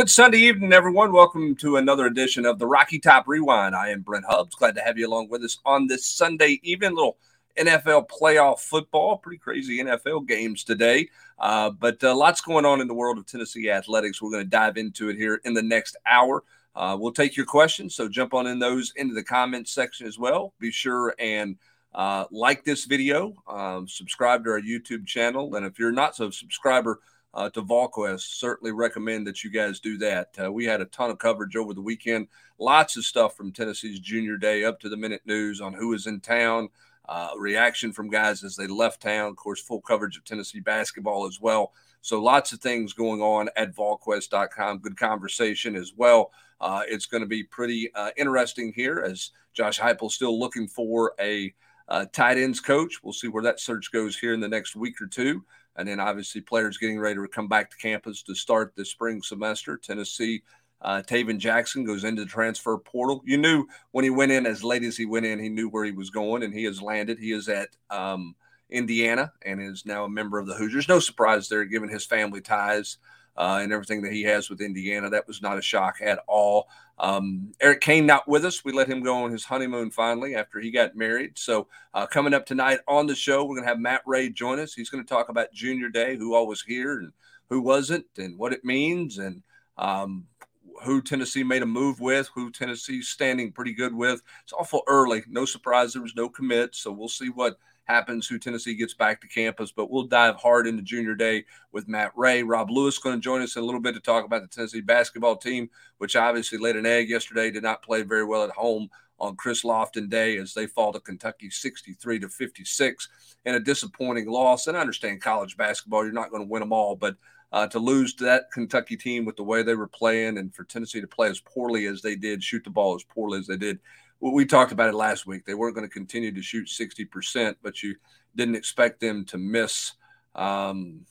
Good Sunday evening, everyone. Welcome to another edition of the Rocky Top Rewind. I am Brent Hubbs. Glad to have you along with us on this Sunday evening. Little NFL playoff football, pretty crazy NFL games today, uh, but uh, lots going on in the world of Tennessee athletics. We're going to dive into it here in the next hour. Uh, we'll take your questions, so jump on in those into the comments section as well. Be sure and uh, like this video, um, subscribe to our YouTube channel, and if you're not so subscriber uh, to VolQuest. Certainly recommend that you guys do that. Uh, we had a ton of coverage over the weekend. Lots of stuff from Tennessee's Junior Day up to the minute news on who is in town, uh, reaction from guys as they left town. Of course, full coverage of Tennessee basketball as well. So lots of things going on at VolQuest.com. Good conversation as well. Uh, it's going to be pretty uh, interesting here as Josh Heupel still looking for a uh, tight ends coach. We'll see where that search goes here in the next week or two. And then obviously players getting ready to come back to campus to start the spring semester. Tennessee, uh, Tayven Jackson goes into the transfer portal. You knew when he went in, as late as he went in, he knew where he was going, and he has landed. He is at um, Indiana and is now a member of the Hoosiers. No surprise there, given his family ties uh, and everything that he has with Indiana. That was not a shock at all. Um, Eric Kane not with us. We let him go on his honeymoon finally after he got married. So uh, coming up tonight on the show, we're going to have Matt Ray join us. He's going to talk about Junior Day, who all was here and who wasn't, and what it means, and um, who Tennessee made a move with, who Tennessee's standing pretty good with. It's awful early. No surprise, there was no commit. So we'll see what – happens, who Tennessee gets back to campus. But we'll dive hard into junior day with Matt Ray. Rob Lewis going to join us in a little bit to talk about the Tennessee basketball team, which obviously laid an egg yesterday, did not play very well at home on Chris Lofton Day as they fall to Kentucky 63 to 56 in a disappointing loss. And I understand college basketball, you're not going to win them all, but uh, to lose to that Kentucky team with the way they were playing and for Tennessee to play as poorly as they did, shoot the ball as poorly as they did, we talked about it last week. They weren't going to continue to shoot 60%, but you didn't expect them to miss, um,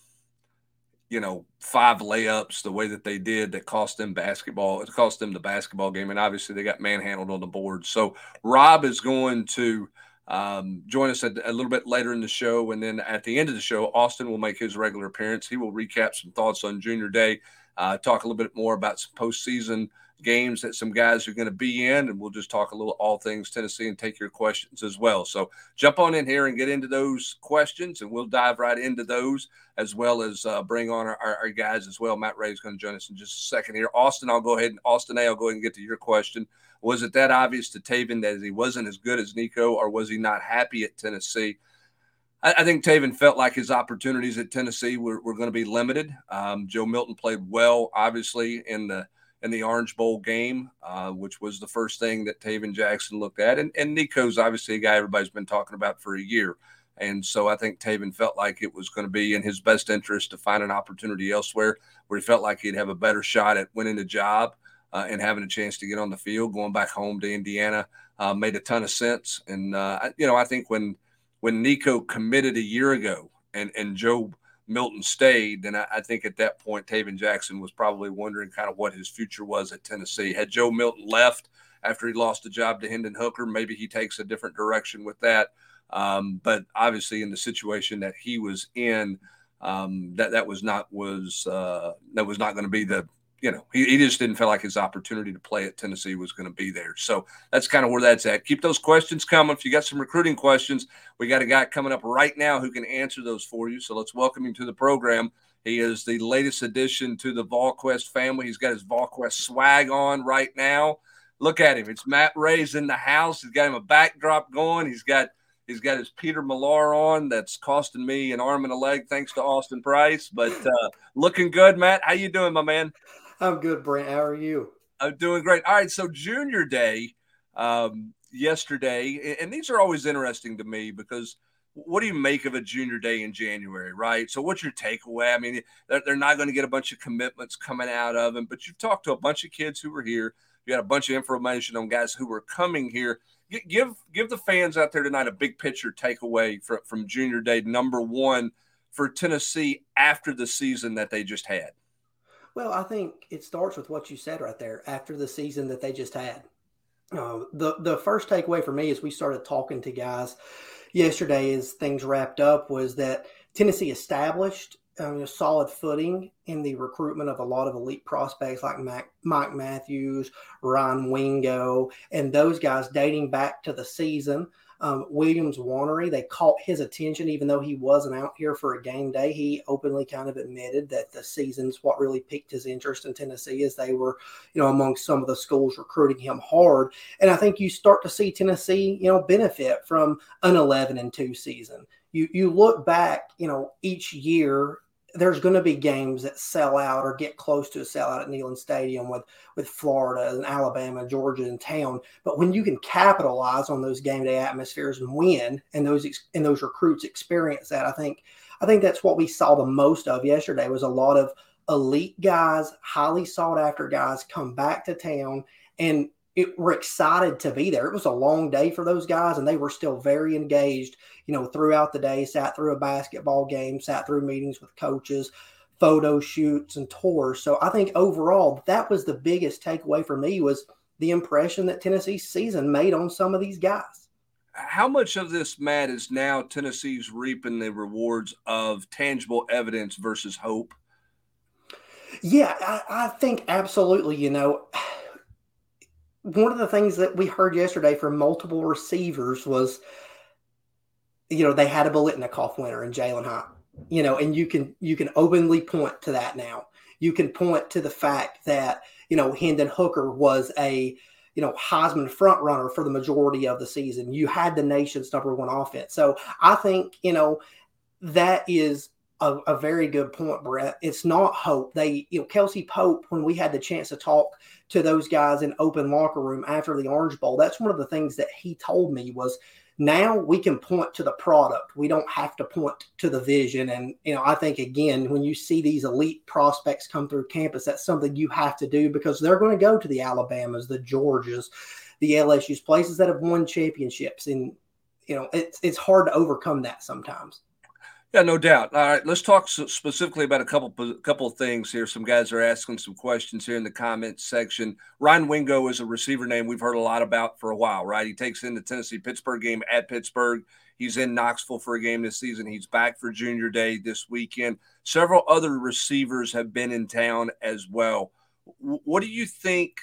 you know, five layups the way that they did that cost them basketball. It cost them the basketball game. And obviously they got manhandled on the board. So Rob is going to um, join us a, a little bit later in the show. And then at the end of the show, Austin will make his regular appearance. He will recap some thoughts on Junior Day, uh, talk a little bit more about some postseason games that some guys are going to be in, and we'll just talk a little all things Tennessee and take your questions as well. So jump on in here and get into those questions, and we'll dive right into those as well as uh, bring on our, our, our, guys as well. Matt Ray is going to join us in just a second here. Austin, I'll go ahead and Austin A. I'll go ahead and get to your question. Was it that obvious to Tayven that he wasn't as good as Nico, or was he not happy at Tennessee? I, think Tayven felt like his opportunities at Tennessee were, were going to be limited. Um, Joe Milton played well, obviously, in the in the Orange Bowl game, uh, which was the first thing that Tayven Jackson looked at. And, and Nico's obviously a guy everybody's been talking about for a year. And so I think Taven felt like it was going to be in his best interest to find an opportunity elsewhere where he felt like he'd have a better shot at winning the job uh, and having a chance to get on the field. Going back home to Indiana uh, made a ton of sense. And, uh, you know, I think when when Nico committed a year ago and, and Joe Milton stayed, then I, I, think at that point Tayven Jackson was probably wondering kind of what his future was at Tennessee. Had Joe Milton left after he lost the job to Hendon Hooker, maybe he takes a different direction with that. Um, but obviously, in the situation that he was in, um, that that was not was uh, that was not going to be the you know, he, he just didn't feel like his opportunity to play at Tennessee was going to be there. So that's kind of where that's at. Keep those questions coming. If you got some recruiting questions, we got a guy coming up right now who can answer those for you. So let's welcome him to the program. He is the latest addition to the VolQuest family. He's got his VolQuest swag on right now. Look at him. It's Matt Ray's in the house. He's got him a backdrop going. He's got He's got his Peter Millar on. That's costing me an arm and a leg, thanks to Austin Price. But uh, looking good, Matt. How you doing, my man? I'm good, Brent. How are you? I'm doing great. All right, so Junior Day um, yesterday, and these are always interesting to me because what do you make of a Junior Day in January, right? So, what's your takeaway? I mean, they're, not going to get a bunch of commitments coming out of them, but you've talked to a bunch of kids who were here. You had a bunch of information on guys who were coming here. Give give the fans out there tonight a big picture takeaway from, from Junior Day number one for Tennessee after the season that they just had. Well, I think it starts with what you said right there. After the season that they just had, uh, the the first takeaway for me as we started talking to guys yesterday as things wrapped up was that Tennessee established um, a solid footing in the recruitment of a lot of elite prospects like Mac, Mike Matthews, Ryan Wingo, and those guys dating back to the season. Um, Williams Nwaneri, they caught his attention, even though he wasn't out here for a game day. He openly kind of admitted that the season's what really piqued his interest in Tennessee, is they were, you know, among some of the schools recruiting him hard. And I think you start to see Tennessee, you know, benefit from an 11 and 2 season. You, you look back, you know, each year there's going to be games that sell out or get close to a sellout at Neyland Stadium with with Florida and Alabama Georgia in town. But when you can capitalize on those game day atmospheres and win, and those and those recruits experience that, I think I think that's what we saw the most of yesterday was a lot of elite guys, highly sought after guys come back to town and it, were excited to be there. It was a long day for those guys, and they were still very engaged. You know, throughout the day, sat through a basketball game, sat through meetings with coaches, photo shoots, and tours. So I think overall, that was the biggest takeaway for me was the impression that Tennessee's season made on some of these guys. How much of this, Matt, is now Tennessee's reaping the rewards of tangible evidence versus hope? Yeah, I, I think absolutely. You know one of the things that we heard yesterday from multiple receivers was, you know, they had a Biletnikoff winner in Jalin Hyatt. You know, and you can you can openly point to that now. You can point to the fact that you know Hendon Hooker was a you know Heisman front runner for the majority of the season. You had the nation's number one offense. So I think you know that is a, a, very good point, Brett. It's not hope. They, you know, Kelsey Pope, when we had the chance to talk to those guys in open locker room after the Orange Bowl, that's one of the things that he told me was now we can point to the product. We don't have to point to the vision. And, you know, I think again, when you see these elite prospects come through campus, that's something you have to do because they're going to go to the Alabamas, the Georgias, the LSU's, places that have won championships. And, you know, it's, it's hard to overcome that sometimes. Yeah, no doubt. All right, let's talk specifically about a couple couple of things here. Some guys are asking some questions here in the comments section. Ryan Wingo is a receiver name we've heard a lot about for a while, right? He takes in the Tennessee Pittsburgh game at Pittsburgh. He's in Knoxville for a game this season. He's back for Junior Day this weekend. Several other receivers have been in town as well what do you think?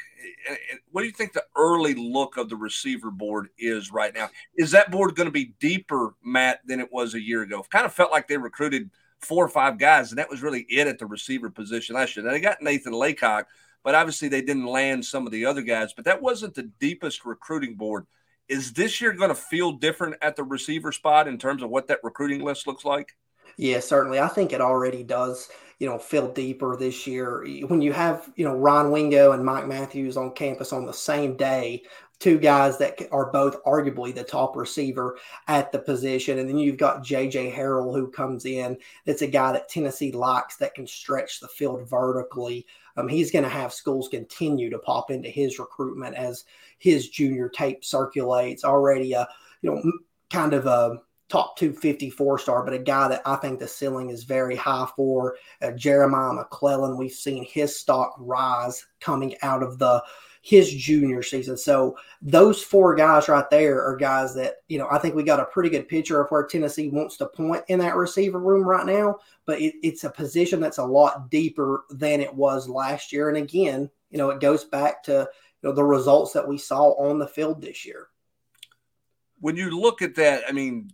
Eh, eh, what do you think the early look of the receiver board is right now? Is that board going to be deeper, Matt, than it was a year ago? It kind of felt like they recruited four or five guys, and that was really it at the receiver position last year. Now they got Nathan Leacock, but obviously they didn't land some of the other guys. But that wasn't the deepest recruiting board. Is this year going to feel different at the receiver spot in terms of what that recruiting list looks like? Yeah, certainly. I think it already does you know, feel deeper this year. When you have, you know, Ron Wingo and Mike Matthews on campus on the same day, two guys that are both arguably the top receiver at the position. And then you've got JJ Harrell who comes in. That's a guy that Tennessee likes that can stretch the field vertically. Um, he's going to have schools continue to pop into his recruitment as his junior tape circulates. Already a, you know, kind of a top 254 star, but a guy that I think the ceiling is very high for. Uh, Jeremiah McClellan, we've seen his stock rise coming out of the his junior season. So those four guys right there are guys that, you know, I think we got a pretty good picture of where Tennessee wants to point in that receiver room right now, but it, it's a position that's a lot deeper than it was last year. And again, you know, it goes back to you know the results that we saw on the field this year. When you look at that, I mean,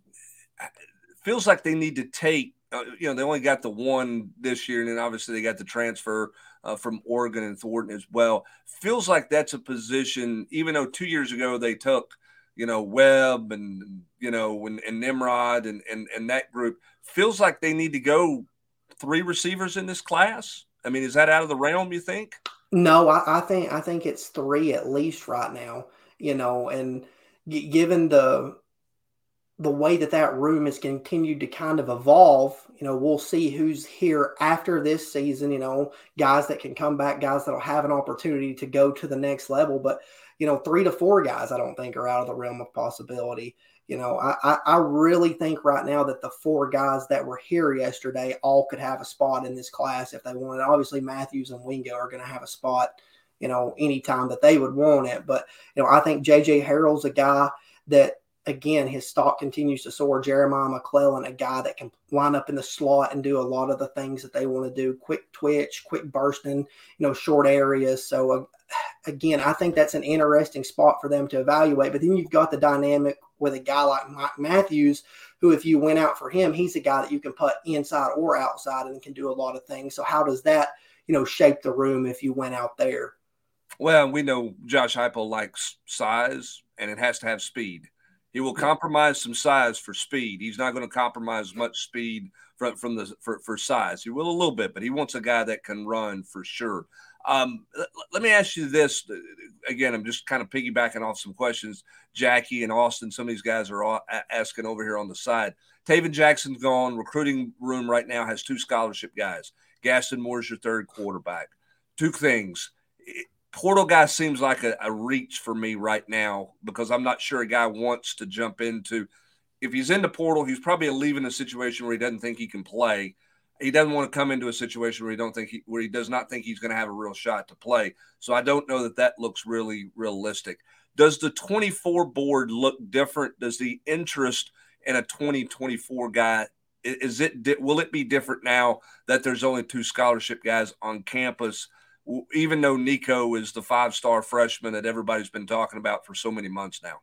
feels like they need to take. Uh, you know, they only got the one this year, and then obviously they got the transfer uh, from Oregon and Thornton as well. Feels like that's a position, even though two years ago they took, you know, Webb and you know and, and Nimrod and, and and that group. Feels like they need to go three receivers in this class. I mean, is that out of the realm? You think? No, I, I think I think it's three at least right now. You know, and given the the way that that room has continued to kind of evolve, you know, we'll see who's here after this season. You know, guys that can come back, guys that'll have an opportunity to go to the next level. But you know, three to four guys, I don't think are out of the realm of possibility. You know, I, I really think right now that the four guys that were here yesterday all could have a spot in this class if they wanted. Obviously, Matthews and Wingo are going to have a spot, you know, anytime that they would want it. But, you know, I think JJ Harrell's a guy that again, his stock continues to soar. Jeremiah McClellan, a guy that can line up in the slot and do a lot of the things that they want to do quick twitch, quick bursting, you know, short areas. So, uh, again, I think that's an interesting spot for them to evaluate. But then you've got the dynamic with a guy like Mike Matthews, who, if you went out for him, he's a guy that you can put inside or outside and can do a lot of things. So, how does that, you know, shape the room if you went out there? Well, we know Josh Heupel likes size and it has to have speed. He will compromise some size for speed. He's not going to compromise much speed from, from the for, for size. He will a little bit, but he wants a guy that can run for sure. Um, let me ask you this again. I'm just kind of piggybacking off some questions Jackie and Austin. Some of these guys are all asking over here on the side. Tayven Jackson's gone. Recruiting room right now has two scholarship guys. Gaston Moore's your third quarterback. Two things portal guy seems like a, a, reach for me right now because I'm not sure a guy wants to jump into. If he's in the portal, he's probably leaving a situation where he doesn't think he can play. He doesn't want to come into a situation where he don't think he where he does not think he's going to have a real shot to play. So I don't know that that looks really realistic. Does the 24 board look different? Does the interest in a 2024 guy is it will it be different now that there's only two scholarship guys on campus? Even though Nico is the five star freshman that everybody's been talking about for so many months now.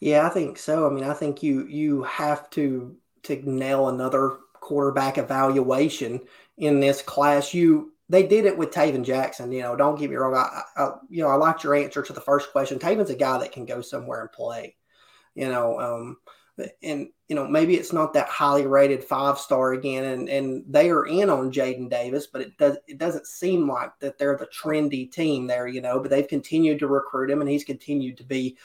Yeah, I think so. I mean, I think you you have to to nail another quarterback evaluation in this class. You they did it with Tayven Jackson. You know, don't get me wrong. I, I you know I liked your answer to the first question. Tayven's a guy that can go somewhere and play. You know, um, and you know maybe it's not that highly rated five star again, and and they are in on Jadyn Davis, but it does it doesn't seem like that they're the trendy team there, you know. But they've continued to recruit him, and he's continued to be,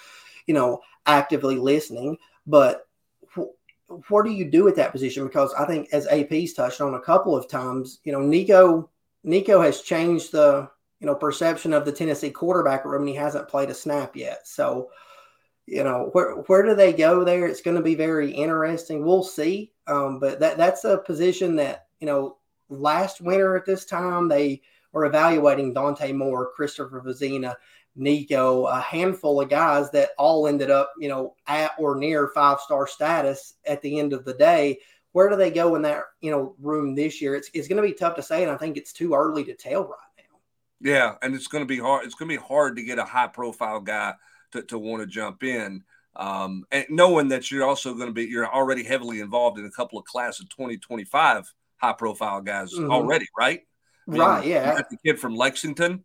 you know, actively listening. But wh- what do you do at that position? Because I think as AP's touched on a couple of times, you know, Nico Nico has changed the you know perception of the Tennessee quarterback room, and he hasn't played a snap yet, so you know where where do they go there? It's going to be very interesting. We'll see. Um, but that that's a position that you know last winter at this time they were evaluating dante moore christopher Vizzina, nico a handful of guys that all ended up you know at or near five star status at the end of the day. Where do they go in that you know room this year? It's, it's going to be tough to say and i think it's too early to tell right now. Yeah and it's going to be hard it's going to be hard to get a high profile guy to, to want to jump in. Um, and knowing that you're also going to be, you're already heavily involved in a couple of class of 2025 high profile guys mm-hmm. already, right? I mean, right. Yeah. the kid from Lexington,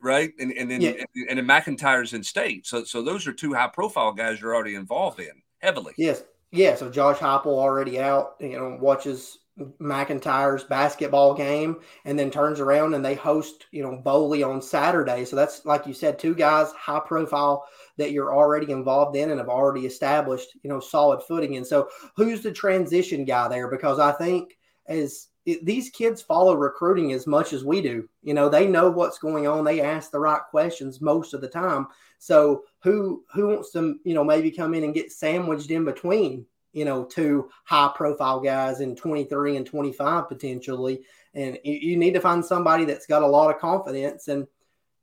right? And, and then, yeah. and, and then MacIntyre's in state. So, so those are two high profile guys you're already involved in heavily. Yes. Yeah. So Josh Heupel already out, you know, watches MacIntyre's basketball game and then turns around and they host, you know, Boley on Saturday. So that's like you said, two guys high profile that you're already involved in and have already established, you know, solid footing. And so who's the transition guy there? Because I think as it, these kids follow recruiting as much as we do, you know, they know what's going on. They ask the right questions most of the time. So who who wants to, you know, maybe come in and get sandwiched in between you know, two high profile guys in 23 and 25 potentially. And you, you, need to find somebody that's got a lot of confidence. And,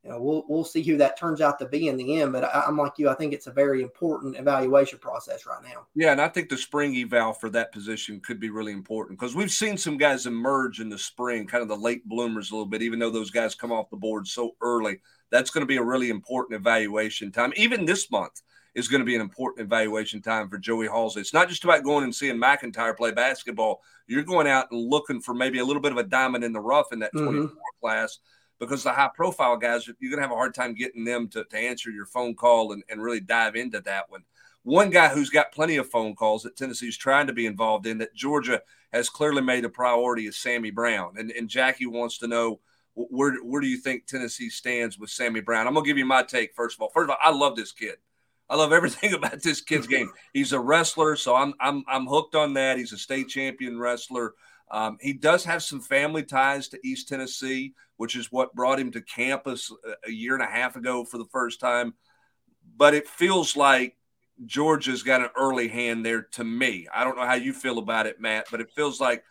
you know, we'll, we'll see who that turns out to be in the end. But I, am like you, I think it's a very important evaluation process right now. Yeah. And I think the spring eval for that position could be really important because we've seen some guys emerge in the spring, kind of the late bloomers a little bit, even though those guys come off the board so early. That's going to be a really important evaluation time, even this month is going to be an important evaluation time for Joey Halzle. It's not just about going and seeing MacIntyre play basketball. You're going out and looking for maybe a little bit of a diamond in the rough in that mm-hmm. 24 class because the high profile guys, you're going to have a hard time getting them to, to answer your phone call and, and really dive into that one. One guy who's got plenty of phone calls that Tennessee's trying to be involved in that Georgia has clearly made a priority is Sammy Brown. And, and Jackie wants to know where where do you think Tennessee stands with Sammy Brown? I'm gonna give you my take first of all. First of all, I love this kid. I love everything about this kid's game. He's a wrestler, so I'm I'm I'm hooked on that. He's a state champion wrestler. Um, he does have some family ties to East Tennessee, which is what brought him to campus a year and a half ago for the first time. But it feels like Georgia's got an early hand there to me. I don't know how you feel about it, Matt, but it feels like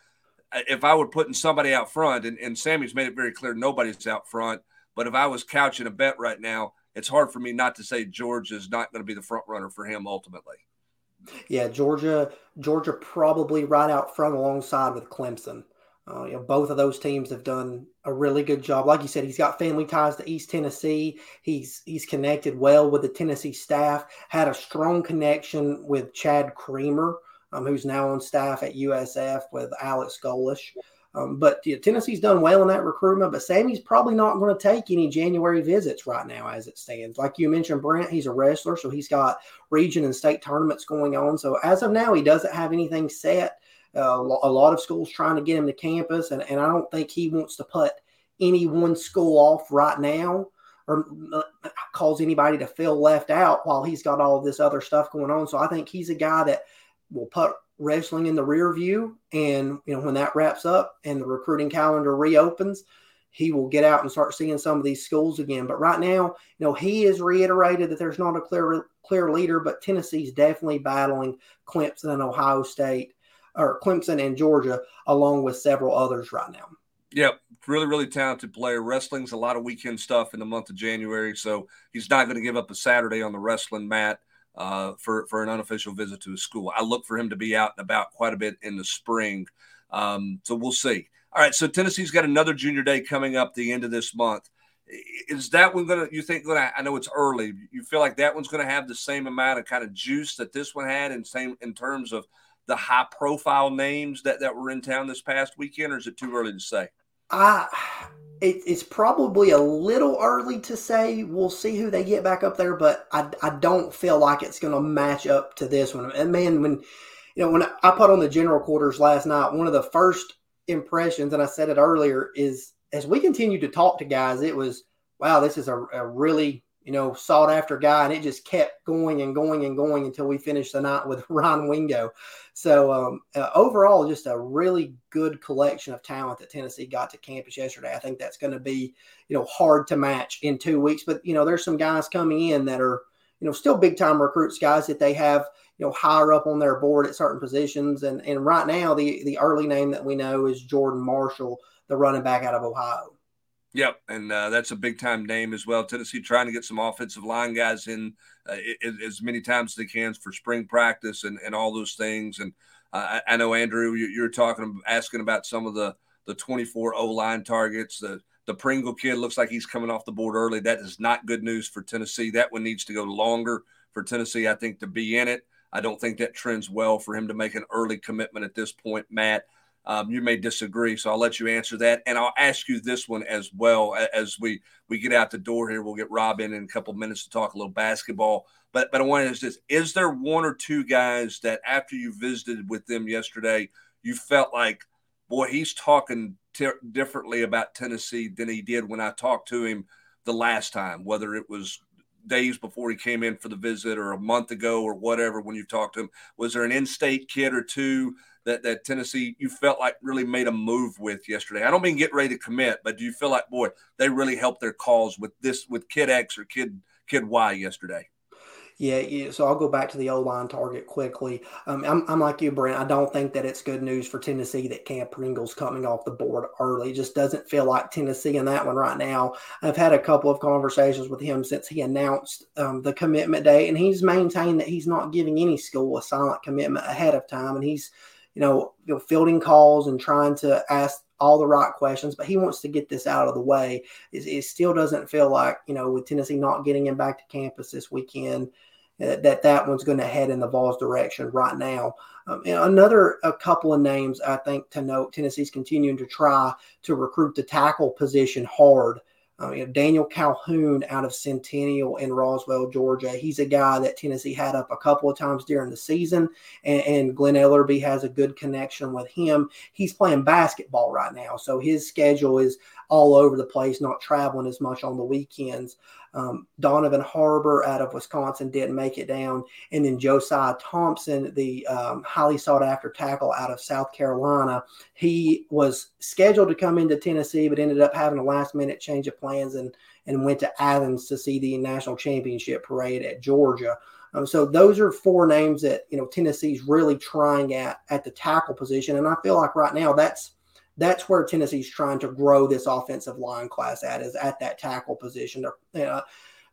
uh, if I were putting somebody out front, and, and Sammy's made it very clear nobody's out front, but if I was couching a bet right now, it's hard for me not to say Georgia is not going to be the front runner for him ultimately. Yeah, Georgia, Georgia probably right out front alongside with Clemson. Uh, you know, both of those teams have done a really good job. Like you said, he's got family ties to East Tennessee. He's he's connected well with the Tennessee staff. Had a strong connection with Chad Creamer, um, who's now on staff at USF with Alex Golesh. Um, but yeah, Tennessee's done well in that recruitment, but Sammy's probably not going to take any January visits right now as it stands. Like you mentioned, Brent, he's a wrestler, so he's got region and state tournaments going on. So as of now, he doesn't have anything set. Uh, a lot of schools trying to get him to campus, and, and I don't think he wants to put any one school off right now or uh, cause anybody to feel left out while he's got all this other stuff going on. So I think he's a guy that will put wrestling in the rear view. And, you know, when that wraps up and the recruiting calendar reopens, he will get out and start seeing some of these schools again. But right now, you know, he has reiterated that there's not a clear clear leader, but Tennessee's definitely battling Clemson and Ohio State or Clemson and Georgia along with several others right now. Yep, really, really talented player. Wrestling's a lot of weekend stuff in the month of January, so he's not going to give up a Saturday on the wrestling mat uh, for for an unofficial visit to his school. I look for him to be out and about quite a bit in the spring. Um, so we'll see. All right, so Tennessee's got another junior day coming up the end of this month. Is that one going to, you think, gonna, I know it's early. You feel like that one's going to have the same amount of kind of juice that this one had in same in terms of the high profile names that, that were in town this past weekend, or is it too early to say? I it, it's probably a little early to say. We'll see who they get back up there, but I, I don't feel like it's going to match up to this one. And man, when you know when I put on the general quarters last night, one of the first impressions, and I said it earlier, is as we continue to talk to guys, it was wow, this is a, a really you know, sought after guy, and it just kept going and going and going until we finished the night with Ron Wingo. So um, uh, overall, just a really good collection of talent that Tennessee got to campus yesterday. I think that's going to be, you know, hard to match in two weeks. But you know, there's some guys coming in that are, you know, still big time recruits, guys that they have, you know, higher up on their board at certain positions. And and right now, the the early name that we know is Jordan Marshall, the running back out of Ohio. Yep, and uh, that's a big time name as well. Tennessee trying to get some offensive line guys in uh, as many times as they can for spring practice and, and all those things. And uh, I know Andrew, you're talking asking about some of the the 24 O line targets. The the Pringle kid looks like he's coming off the board early. That is not good news for Tennessee. That one needs to go longer for Tennessee, I think, to be in it. I don't think that trends well for him to make an early commitment at this point, Matt. Um, you may disagree, so I'll let you answer that, and I'll ask you this one as well as we we get out the door here. We'll get Rob in in a couple minutes to talk a little basketball. But but I want to ask this: Is there one or two guys that after you visited with them yesterday, you felt like, boy, he's talking t- differently about Tennessee than he did when I talked to him the last time, whether it was days before he came in for the visit or a month ago or whatever when you talked to him? Was there an in-state kid or two? That that Tennessee you felt like really made a move with yesterday? I don't mean get ready to commit, but do you feel like boy they really helped their cause with this with Kid X or Kid Kid Y yesterday? Yeah, so I'll go back to the O line target quickly. Um, I'm, I'm like you, Brent. I don't think that it's good news for Tennessee that Cam Pringle's coming off the board early. It just doesn't feel like Tennessee in that one right now. I've had a couple of conversations with him since he announced um, the commitment date, and he's maintained that he's not giving any school a silent commitment ahead of time, and he's you know, you know, fielding calls and trying to ask all the right questions, but he wants to get this out of the way. It, it still doesn't feel like, you know, with Tennessee not getting him back to campus this weekend, uh, that that one's going to head in the Vols direction right now. Um, another a couple of names I think to note: Tennessee's continuing to try to recruit the tackle position hard. Uh, you know, Daniel Calhoun out of Centennial in Roswell, Georgia. He's a guy that Tennessee had up a couple of times during the season, and, and Glen Elarbee has a good connection with him. He's playing basketball right now, so his schedule is all over the place, not traveling as much on the weekends. Um, Donovan Harbor out of Wisconsin didn't make it down. And then Josiah Thompson, the um, highly sought after tackle out of South Carolina, he was scheduled to come into Tennessee, but ended up having a last minute change of plans and, and went to Athens to see the national championship parade at Georgia. Um, so those are four names that you know Tennessee's really trying at at the tackle position, and I feel like right now that's that's where Tennessee's trying to grow this offensive line class at is at that tackle position. There, a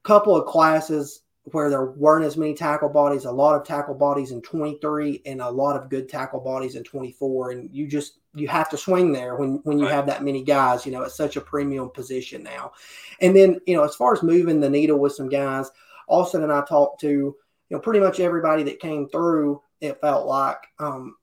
couple of classes where there weren't as many tackle bodies, a lot of tackle bodies in 23 and a lot of good tackle bodies in 24. And you just you have to swing there when when you right. have that many guys, you know, it's such a premium position now. And then, you know, as far as moving the needle with some guys, Austin and I talked to, you know, pretty much everybody that came through, it felt like um,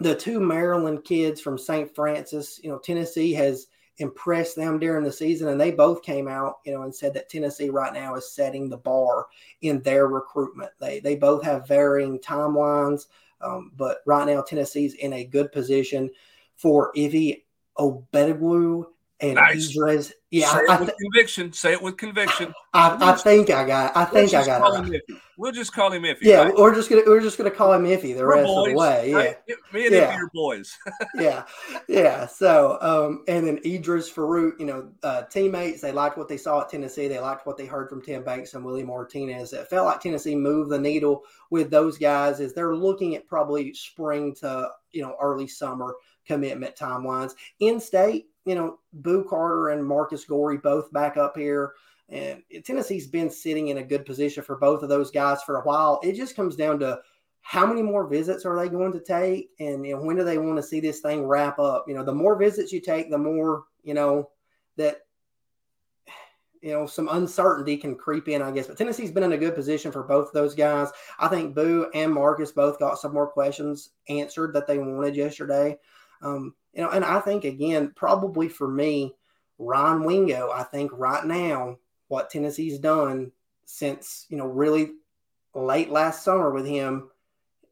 the two Maryland kids from St. Frances, you know, Tennessee has impressed them during the season, and they both came out, you know, and said that Tennessee right now is setting the bar in their recruitment. They they both have varying timelines, um, but right now Tennessee's in a good position for Efe Obadogwu and nice. Idris. Yeah, Say I, it with conviction. Say it with conviction. I, I think I got. I think I got it. We'll just call him Iffy. Yeah, right? we're just gonna we're just gonna call him Iffy the we're rest boys, of the way. Yeah, right? me and yeah. Iffy are boys. yeah, yeah. So, um, and then Idris Farouk, you know, uh, teammates. They liked what they saw at Tennessee. They liked what they heard from Tim Banks and Willie Martinez. It felt like Tennessee moved the needle with those guys as they're looking at probably spring to you know early summer commitment timelines. In state, you know, Boo Carter and Marcus Goree both back up here. And Tennessee's been sitting in a good position for both of those guys for a while. It just comes down to how many more visits are they going to take? And you know, when do they want to see this thing wrap up? You know the more visits you take the more you know that you know some uncertainty can creep in i guess. But tennessee's been in a good position for both of those guys. I think boo and marcus both got some more questions answered that they wanted yesterday. Um, you know, and I think again, probably for me, Ron Wingo, I think right now, what Tennessee's done since, you know, really late last summer with him,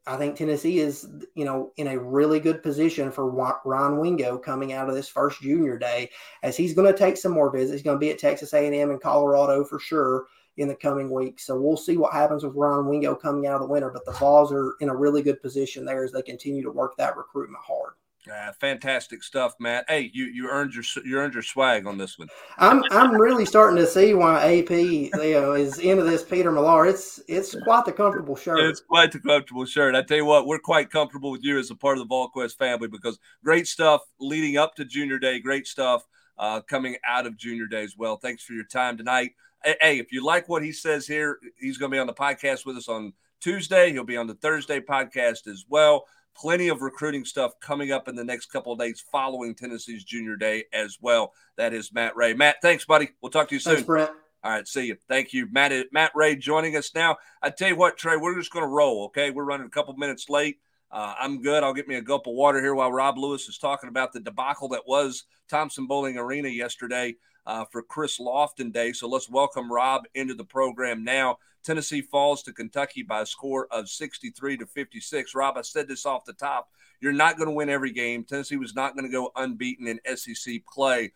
I think Tennessee is, you know, in a really good position for Ron Wingo coming out of this first junior day, as he's going to take some more visits. He's going to be at Texas A&M and Colorado for sure in the coming weeks. So we'll see what happens with Ron Wingo coming out of the winter. But the Vols are in a really good position there as they continue to work that recruitment hard. Uh, fantastic stuff, Matt. Hey, you you earned your you earned your swag on this one. I'm I'm really starting to see why AP you know is into this Peter Millar. It's it's quite the comfortable shirt. It's quite the comfortable shirt. I tell you what, we're quite comfortable with you as a part of the VolQuest family because great stuff leading up to Junior Day. Great stuff uh, coming out of Junior Day as well. Thanks for your time tonight. Hey, if you like what he says here, he's going to be on the podcast with us on Tuesday. He'll be on the Thursday podcast as well plenty of recruiting stuff coming up in the next couple of days following Tennessee's junior day as well. That is Matt Ray. Matt, thanks, buddy. We'll talk to you soon. Thanks, Brett. All right, see you. Thank you, Matt. Matt Ray joining us now. I tell you what, Trey, we're just going to roll. Okay, we're running a couple minutes late. Uh, I'm good. I'll get me a gulp of water here while Rob Lewis is talking about the debacle that was Thompson Boling Arena yesterday uh, for Chris Lofton Day. So let's welcome Rob into the program now. Tennessee falls to Kentucky by a score of 63 to 56. Rob, I said this off the top. You're not going to win every game. Tennessee was not going to go unbeaten in SEC play,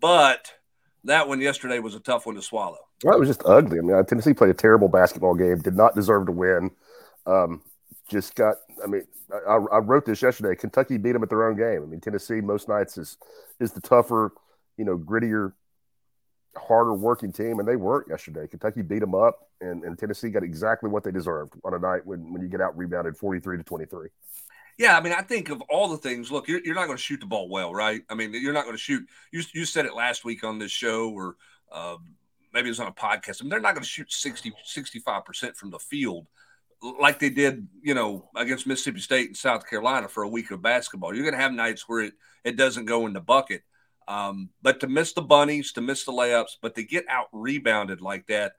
but that one yesterday was a tough one to swallow. Well, it was just ugly. I mean, Tennessee played a terrible basketball game, did not deserve to win. Um, just got, I mean, I, I, wrote this yesterday. Kentucky beat them at their own game. I mean, Tennessee most nights is is the tougher, you know, grittier harder working team, and they weren't yesterday. Kentucky beat them up, and, and Tennessee got exactly what they deserved on a night when, when you get out rebounded 43 to 23. Yeah, I mean, I think of all the things. Look, you're, you're not going to shoot the ball well, right? I mean, you're not going to shoot. You, you said it last week on this show, or uh, maybe it was on a podcast. I mean, they're not going to shoot 60, 65% from the field like they did, you know, against Mississippi State and South Carolina for a week of basketball. You're going to have nights where it, it doesn't go in the bucket. Um, but to miss the bunnies, to miss the layups, but to get out rebounded like that,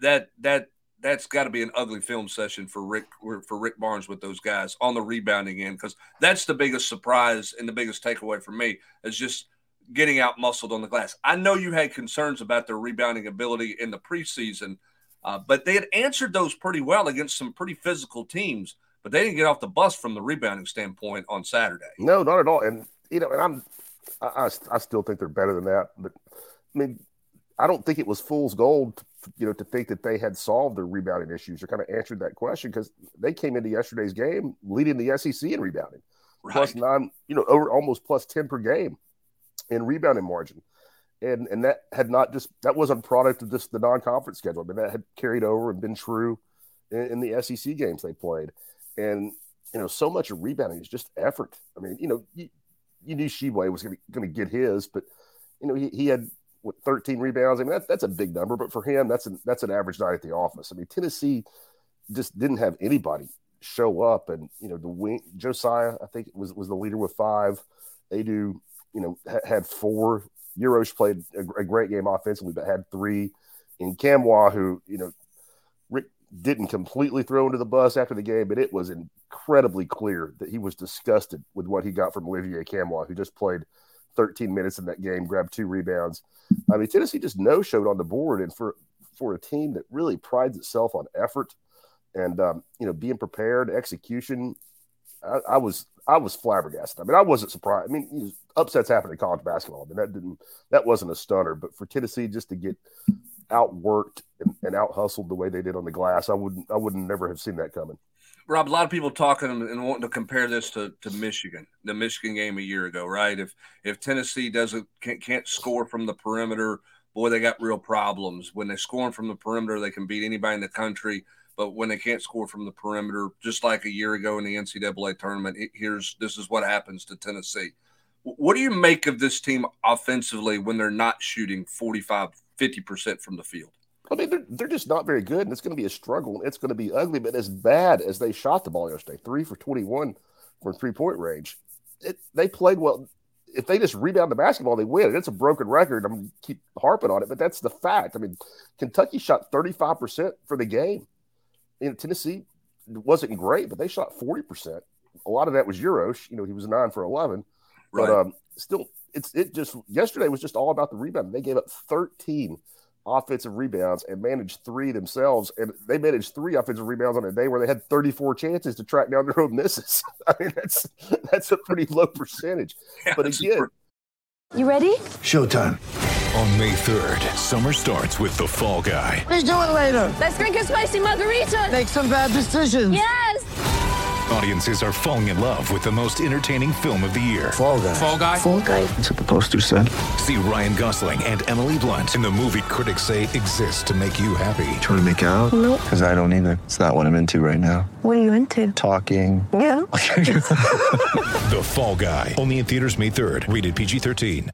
that that that's got to be an ugly film session for Rick for Rick Barnes with those guys on the rebounding end because that's the biggest surprise and the biggest takeaway for me is just getting out muscled on the glass. I know you had concerns about their rebounding ability in the preseason, uh, but they had answered those pretty well against some pretty physical teams. But they didn't get off the bus from the rebounding standpoint on Saturday. No, not at all. And you know, and I'm I, I, I still think they're better than that. But I mean, I don't think it was fool's gold, you know, to think that they had solved their rebounding issues or kind of answered that question because they came into yesterday's game leading the SEC in rebounding, right. plus nine, you know, over almost plus ten per game in rebounding margin, and and that had not just that wasn't a product of just the non-conference schedule. I mean, that had carried over and been true in, in the SEC games they played, and you know, so much of rebounding is just effort. I mean, you know, you, you knew Tshiebwe was going to get his, but you know, he, he had what 13 rebounds. I mean, that, that's a big number, but for him, that's an that's an average night at the office. I mean, Tennessee just didn't have anybody show up, and you know, the wing Josiah, I think was was the leader with five. They do, you know, ha- had four. Uros played a, a, great game offensively, but had three. In Nkamhoua, who you know, Rick didn't completely throw into the bus after the game, but it was incredibly clear that he was disgusted with what he got from Olivier Nkamhoua, who just played 13 minutes in that game, grabbed two rebounds. I mean, Tennessee just no showed on the board, and for for a team that really prides itself on effort and um, you know being prepared, execution, I, I, was I was flabbergasted. I mean, I wasn't surprised. I mean, upsets happen in college basketball. I mean, that didn't that wasn't a stunner, but for Tennessee just to get outworked and, and out hustled the way they did on the glass, I wouldn't I wouldn't never have seen that coming. Rob, a lot of people talking and wanting to compare this to, to Michigan, the Michigan game a year ago, right? If if Tennessee doesn't can't, can't score from the perimeter, boy, they got real problems. When they're scoring from the perimeter, they can beat anybody in the country. But when they can't score from the perimeter, just like a year ago in the NCAA tournament, it, here's this is what happens to Tennessee. What do you make of this team offensively when they're not shooting 45, 50% from the field? I mean, they're, they're just not very good, and it's going to be a struggle. It's going to be ugly, but as bad as they shot the ball yesterday, three for 21 from three point range, it, they played well. If they just rebound the basketball, they win. And It's a broken record. I'm going to keep harping on it, but that's the fact. I mean, Kentucky shot 35% for the game. In Tennessee wasn't great, but they shot 40%. A lot of that was Uros. You know, he was nine for 11. Right. But um, still, it's it just yesterday was just all about the rebound. They gave up 13 offensive rebounds and managed three themselves. And they managed three offensive rebounds on a day where they had 34 chances to track down their own misses. I mean, that's that's a pretty low percentage. Yeah, but again, you ready? Showtime. On May 3rd, summer starts with The Fall Guy. What are you doing later? Let's drink a spicy margarita. Make some bad decisions. Yes. Audiences are falling in love with the most entertaining film of the year. Fall guy. Fall guy. Fall guy. That's what the poster said. See Ryan Gosling and Emily Blunt in the movie critics say exists to make you happy. Trying to make it out? Nope. Because I don't either. It's not what I'm into right now. What are you into? Talking. Yeah. the Fall Guy. Only in theaters May 3rd. Rated PG-13.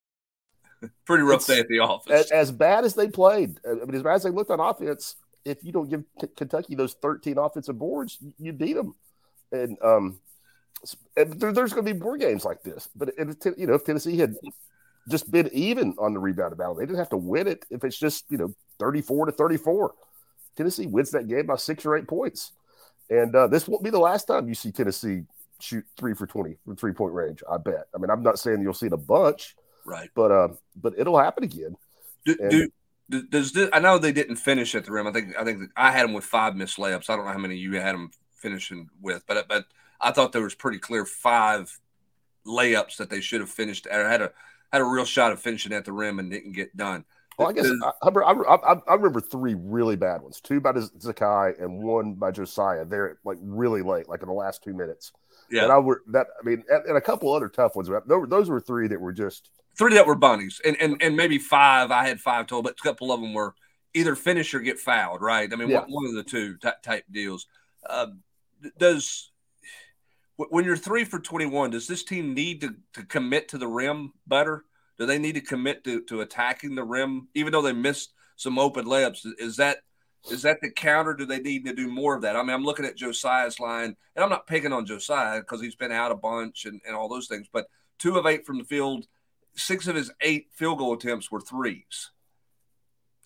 Pretty rough it's, day at the office. As, as, bad as they played, uh, I mean, as bad as they looked on offense, if you don't give K- Kentucky those 13 offensive boards, you beat them and um, and there, there's going to be more games like this. But if, you know, if Tennessee had just been even on the rebound battle, they didn't have to win it. If it's just you know 34 to 34, Tennessee wins that game by six or eight points. And uh, this won't be the last time you see Tennessee shoot three for 20 from three point range. I bet. I mean, I'm not saying you'll see it a bunch, right? But uh, but it'll happen again. Do, and, do, does this, I know they didn't finish at the rim. I think I think I had them with five missed layups. I don't know how many you had them finishing with. But but I thought there was pretty clear five layups that they should have finished or had a had a real shot of finishing at the rim and didn't get done. Well, I guess I, I, I, remember three really bad ones: two by Zakai and one by Josiah. There, like really late, like in the last two minutes. Yeah, and I were that. I mean, and, and a couple other tough ones. Those were three that were just three that were bunnies, and and and maybe five. I had five total, but a couple of them were either finish or get fouled. Right? I mean, yeah. one, one, of the two t- type deals. Uh, does when you're three for 21, does this team need to, to commit to the rim better? Do they need to commit to, to attacking the rim, even though they missed some open layups? Is that is that the counter? Do they need to do more of that? I mean, I'm looking at Josiah's line, and I'm not picking on Josiah because he's been out a bunch and, and all those things, but two of eight from the field, six of his eight field goal attempts were threes.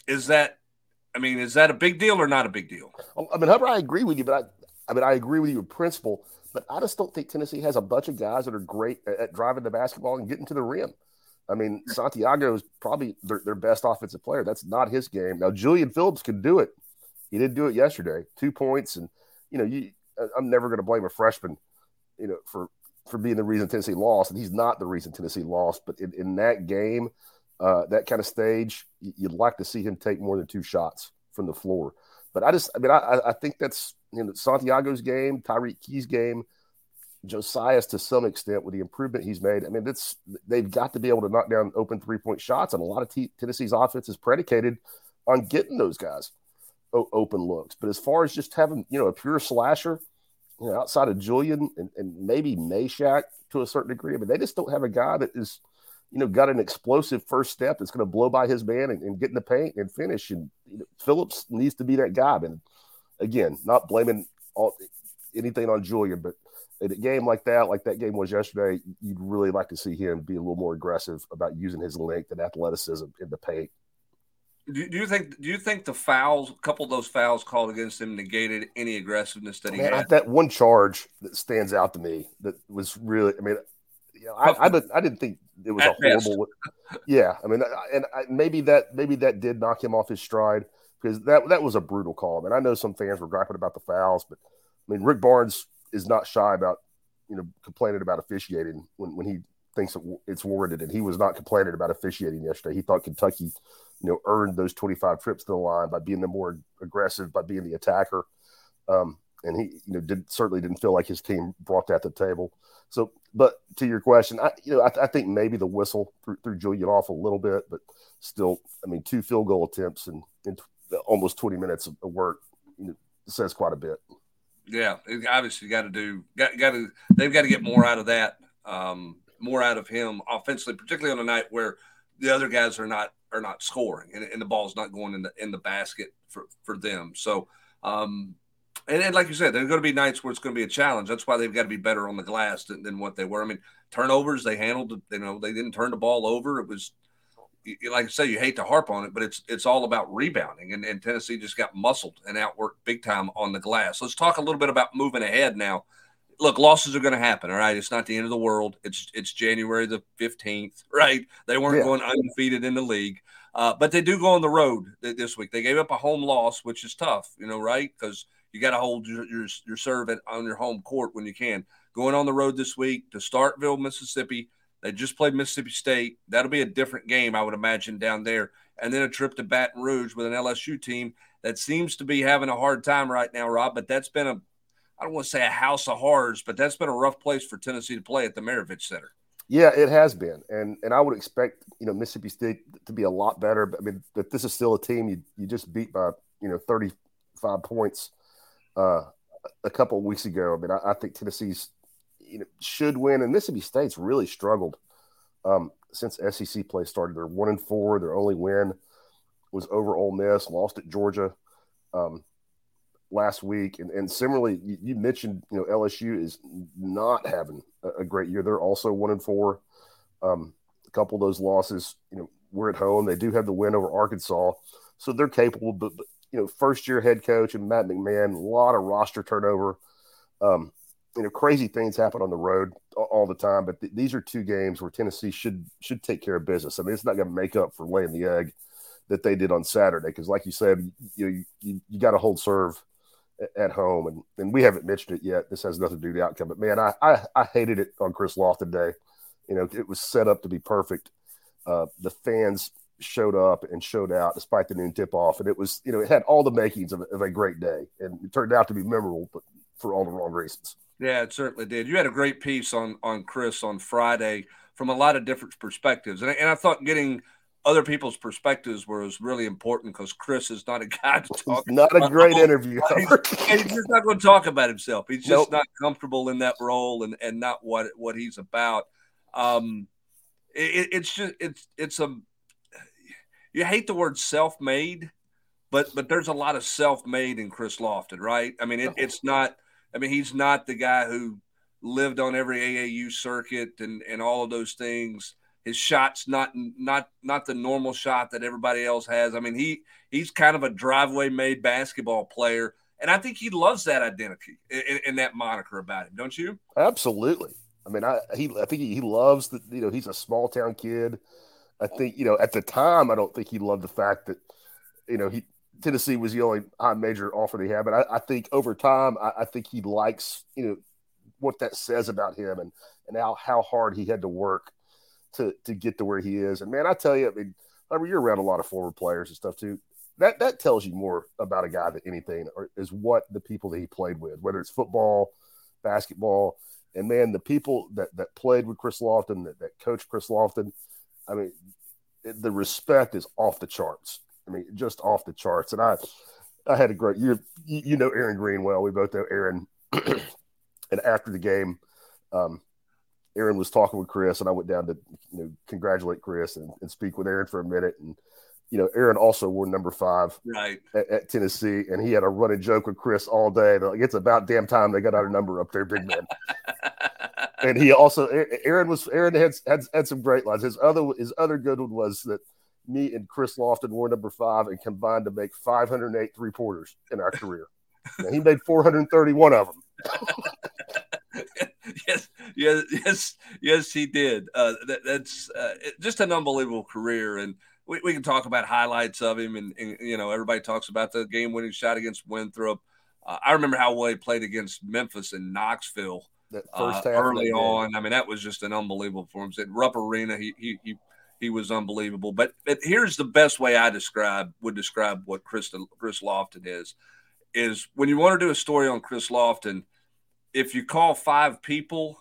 Is that I mean, is that a big deal or not a big deal? I mean, Hubbard, I agree with you, but I mean, I agree with you in principle, but I just don't think Tennessee has a bunch of guys that are great at, driving the basketball and getting to the rim. I mean, Santiago is probably their, their best offensive player. That's not his game. Now, Julian Phillips can do it. He didn't do it yesterday. Two points, and you know, you I'm never going to blame a freshman, you know, for for being the reason Tennessee lost, and he's not the reason Tennessee lost. But in, in that game, uh, that kind of stage, you'd like to see him take more than two shots from the floor. But I just, I mean, I, I think that's you know Santiago's game, Tyreke Key's game, Josiah's to some extent with the improvement he's made. I mean, it's they've got to be able to knock down open three point shots, and a lot of T- Tennessee's offense is predicated on getting those guys o- open looks. But as far as just having you know a pure slasher, you know, outside of Julian and, and maybe Mashack to a certain degree, I mean, they just don't have a guy that is you know, got an explosive first step that's going to blow by his man and, and, get in the paint and finish. And you know, Phillips needs to be that guy. And again, not blaming all, anything on Julian, but in a game like that, like that game was yesterday, you'd really like to see him be a little more aggressive about using his length and athleticism in the paint. Do, do you think? Do you think the fouls, a couple of those fouls called against him, negated any aggressiveness that he Man, had? That one charge that stands out to me that was really. I mean, you know, I, I, didn't, I didn't think it was At a horrible. yeah, I mean, and I, maybe that maybe that did knock him off his stride because that that was a brutal call. And I know some fans were griping about the fouls, but I mean, Rick Barnes is not shy about you know complaining about officiating when when he thinks it's warranted, and he was not complaining about officiating yesterday. He thought Kentucky, you know, earned those 25 trips to the line by being the more aggressive, by being the attacker. Um, and he, you know, did certainly didn't feel like his team brought that to the table. So, but to your question, I, you know, I, I think maybe the whistle threw, threw Julian off a little bit, but still, I mean, two field goal attempts in, in almost 20 minutes of work says quite a bit. Yeah, obviously got to do got got to they've got to get more out of that, um, more out of him offensively, particularly on a night where the other guys are not are not scoring and, and the ball's not going in the in the basket for for them. So um, and, and like you said, there's going to be nights where it's going to be a challenge. That's why they've got to be better on the glass than, than what they were. I mean, turnovers they handled. You know, they didn't turn the ball over. It was like I say, you hate to harp on it, but it's it's all about rebounding. And, and Tennessee just got muscled and outworked big time on the glass. Let's talk a little bit about moving ahead now. Look, losses are going to happen. All right, it's not the end of the world. It's it's January the fifteenth, right? They weren't yeah. going undefeated in the league, uh, but they do go on the road this week. They gave up a home loss, which is tough, you know, right? Because you got to hold your, your, your serve on your home court when you can. Going on the road this week to Starkville, Mississippi. They just played Mississippi State. That'll be a different game, I would imagine, down there. And then a trip to Baton Rouge with an LSU team that seems to be having a hard time right now, Rob. But that's been a, I don't want to say a house of horrors, but that's been a rough place for Tennessee to play at the Maravich Center. Yeah, it has been, and and I would expect you know Mississippi State to be a lot better. But I mean, but this is still a team you you just beat by you know thirty five points uh, a couple weeks ago. I mean, I, I, think Tennessee's you know should win, and Mississippi State's really struggled um, since SEC play started. They're one and four. Their only win was over Ole Miss. Lost at Georgia um, last week, and, and similarly, you, you, mentioned you know LSU is not having a, a great year. They're also one and four. Um, a couple of those losses, you know, we're at home. They do have the win over Arkansas, so they're capable. But, but you know, first year head coach and Matt McMahon, a lot of roster turnover. Um, you know, crazy things happen on the road all the time, but th- these are two games where Tennessee should should take care of business. I mean, it's not going to make up for laying the egg that they did on Saturday because, like you said, you you, you got to hold serve at home, and and we haven't mentioned it yet. This has nothing to do with the outcome, but man, I I, I hated it on Chris Lofton Day. You know, it was set up to be perfect. Uh, the fans showed up and showed out despite the noon tip off. And it was, you know, it had all the makings of, of, a great day. And it turned out to be memorable, but for all the wrong reasons. Yeah, it certainly did. You had a great piece on on Chris on Friday from a lot of different perspectives. And, and I thought getting other people's perspectives was really important because Chris is not a guy to talk. He's not a great interview. he's, he's, just not going to talk about himself. He's just nope. not comfortable in that role and, and not what what he's about. Um, it, it's just it's it's a you hate the word self-made, but but there's a lot of self-made in Chris Lofton, right? I mean, it, it's not. I mean, he's not the guy who lived on every AAU circuit and and all of those things. His shot's not not not the normal shot that everybody else has. I mean, he he's kind of a driveway made basketball player, and I think he loves that identity and, that moniker about him. Don't you? Absolutely. I mean, I he I think he, he loves that. You know, he's a small town kid I think you know at the time I don't think he loved the fact that you know he Tennessee was the only high major offer they had, but I, I think over time I, I, think he likes you know what that says about him and and how how hard he had to work to to get to where he is. And man, I tell you, I mean, I mean, you're around a lot of former players and stuff too. That that tells you more about a guy than anything, or is what the people that he played with, whether it's football, basketball, and man, the people that that played with Chris Lofton, that, that coached Chris Lofton, I mean, the respect is off the charts. I mean, just off the charts. And I, I had a great. You you know Aaron Green well. We both know Aaron. and after the game, um, Aaron was talking with Chris, and I went down to you know congratulate Chris and, and speak with Aaron for a minute. And you know, Aaron also wore number five right at, at, Tennessee, and he had a running joke with Chris all day. Like it's about damn time they got our number up there, big man. and he also Aaron was Aaron had, had had some great lines. His other his other good one was that me and Chris Lofton were number five and combined to make 508 three pointers in our career. And he made 431 of them. yes, yes, yes, yes, he did. Uh, that, that's uh, just an unbelievable career, and we, we can talk about highlights of him, and, and you know everybody talks about the game-winning shot against Winthrop. Uh, I remember how well he played against Memphis and Knoxville uh, early on. I mean, that was just an unbelievable performance at Rupp Arena. He he he, he was unbelievable. But, but here's the best way I describe would describe what Chris Chris Lofton is is when you want to do a story on Chris Lofton if you call five people,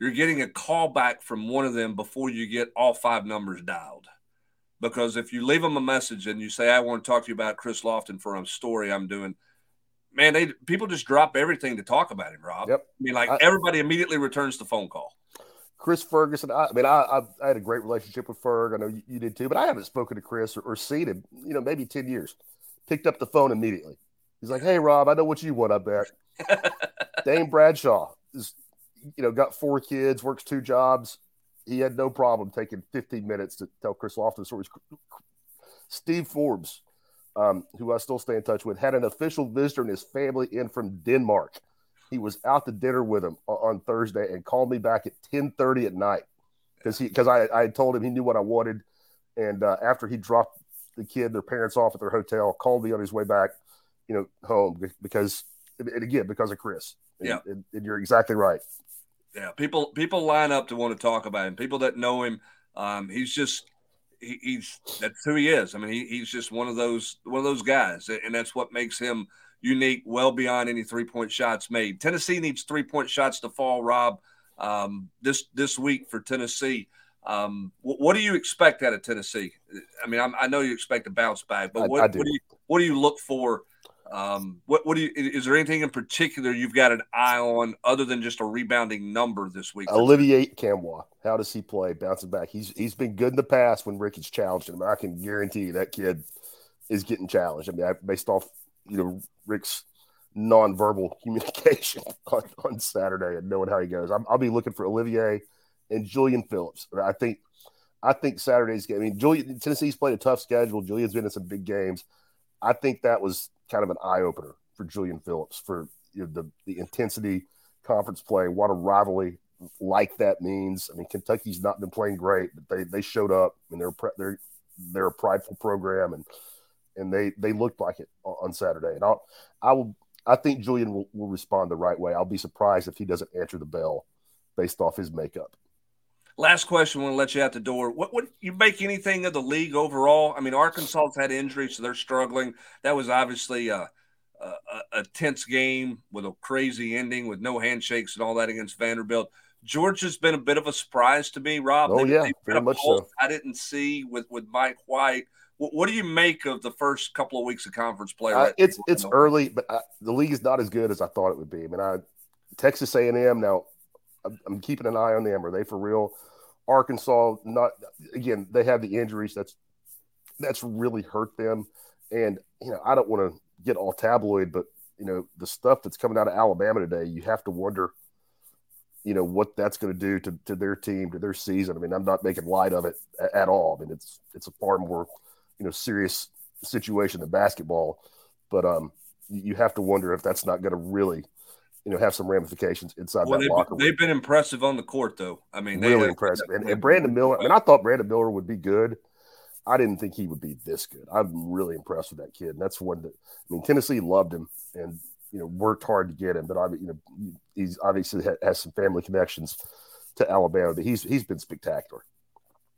you're getting a call back from one of them before you get all five numbers dialed. Because if you leave them a message and you say, I want to talk to you about Chris Lofton for a story I'm doing, man, they people just drop everything to talk about him, Rob. Yep. I mean, like I, everybody immediately returns the phone call. Chris Ferguson, I, I mean, I, I, I, had a great relationship with Ferg. I know you, you did too, but I haven't spoken to Chris or, or, seen him, you know, maybe 10 years. Picked up the phone immediately. He's like, hey, Rob, I know what you want, I bet. Dane Bradshaw is, you know, got four kids, works two jobs. He had no problem taking 15 minutes to tell Chris Lofton stories. Steve Forbes, um, who I still stay in touch with, had an official visitor and his family in from Denmark. He was out to dinner with him on Thursday and called me back at 10:30 at night because he because I, I had told him he knew what I wanted, and uh, after he dropped the kid, their parents off at their hotel, called me on his way back, you know, home because and again because of Chris. And, yeah, and, and, you're exactly right. Yeah, people people line up to want to talk about him. People that know him, um, he's just he, he's that's who he is. I mean, he, he's just one of those one of those guys, and that's what makes him unique, well beyond any three point shots made. Tennessee needs three point shots to fall, Rob, um, this this week for Tennessee. Um, what, what, do you expect out of Tennessee? I mean, I'm, i know you expect a bounce back, but what, I, I do. what do you what do you look for um, what what do you is there anything in particular you've got an eye on other than just a rebounding number this week? Olivier Nkamhoua, how does he play bouncing back? He's he's been good in the past when Ricky's challenged him. I can guarantee you that kid is getting challenged. I mean, I, based off you know Rick's nonverbal communication on, on Saturday and knowing how he goes, i will be looking for Olivier and Julian Phillips. I think I think Saturday's game. I mean, Julian Tennessee's played a tough schedule. Julian's been in some big games. I think that was kind of an eye opener for Julian Phillips for you know, the the intensity conference play. What a rivalry like that means. I mean, Kentucky's not been playing great, but they they showed up and they're they're they're a prideful program and and they they looked like it on Saturday. And I'll I will I think Julian will, will respond the right way. I'll be surprised if he doesn't answer the bell based off his makeup. Last question. I want to let you out the door. What would you make anything of the league overall? I mean, Arkansas's had injuries, so they're struggling. That was obviously a, a, a tense game with a crazy ending with no handshakes and all that against Vanderbilt. Georgia's been a bit of a surprise to me, Rob. Oh, they, yeah, very much so. I didn't see with, with Mike White. What, do you make of the first couple of weeks of conference play? Uh, it's it's early, but I, the league is not as good as I thought it would be. I mean, I Texas A&M now I'm keeping an eye on them. Are they for real? Arkansas, not again. They have the injuries. That's that's really hurt them. And you know, I don't want to get all tabloid, but you know, the stuff that's coming out of Alabama today, you have to wonder, you know, what that's going to do to, to their team, to their season. I mean, I'm not making light of it at all. I mean, it's it's a far more, you know, serious situation than basketball. But um, you have to wonder if that's not going to really you know have some ramifications inside well, that locker room. They've been impressive on the court, though. I mean, really impressive. And, and, Brandon Miller. I mean, I thought Brandon Miller would be good. I didn't think he would be this good. I'm really impressed with that kid. And that's one that I mean, Tennessee loved him, and you know worked hard to get him, but I you know he's obviously has some family connections to Alabama. But he's he's been spectacular.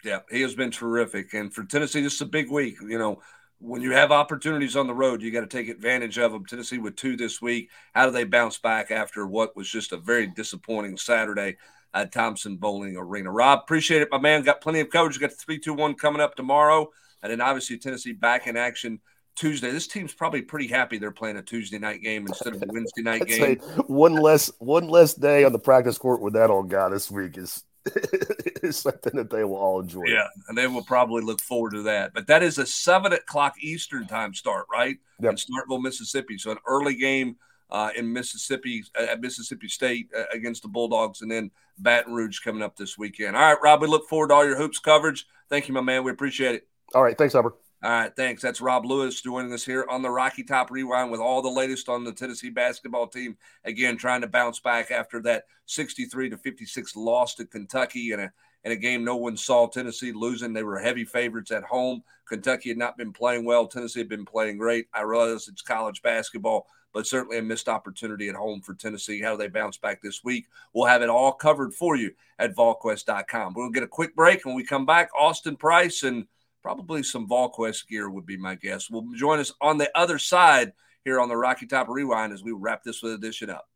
Yeah, he has been terrific. And for Tennessee, this is a big week. You know, when you have opportunities on the road, you got to take advantage of them. Tennessee with two this week. How do they bounce back after what was just a very disappointing Saturday at Thompson Boling Arena? Rob, appreciate it, my man. Got plenty of coverage. Got the three two one coming up tomorrow, and then obviously Tennessee back in action Tuesday. This team's probably pretty happy they're playing a Tuesday night game instead of a Wednesday night game. one less one less day on the practice court with that old guy this week is is something that they will all enjoy. Yeah, and they will probably look forward to that. But that is a seven o'clock Eastern time start, right? Yep. In Starkville, Mississippi. So an early game uh, in Mississippi at Mississippi State uh, against the Bulldogs, and then Baton Rouge coming up this weekend. All right, Rob, we look forward to all your hoops coverage. Thank you, my man. We appreciate it. All right, thanks, Albert. All right, thanks. That's Rob Lewis joining us here on the Rocky Top Rewind with all the latest on the Tennessee basketball team. Again, trying to bounce back after that 63 to 56 loss to Kentucky in a in a game no one saw Tennessee losing. They were heavy favorites at home. Kentucky had not been playing well. Tennessee had been playing great. I realize it's college basketball, but certainly a missed opportunity at home for Tennessee. How do they bounce back this week? We'll have it all covered for you at VolQuest.com. We'll get a quick break. When we come back, Austin Price and probably some VolQuest gear would be my guess. Will join us on the other side here on the Rocky Top Rewind as we wrap this edition up.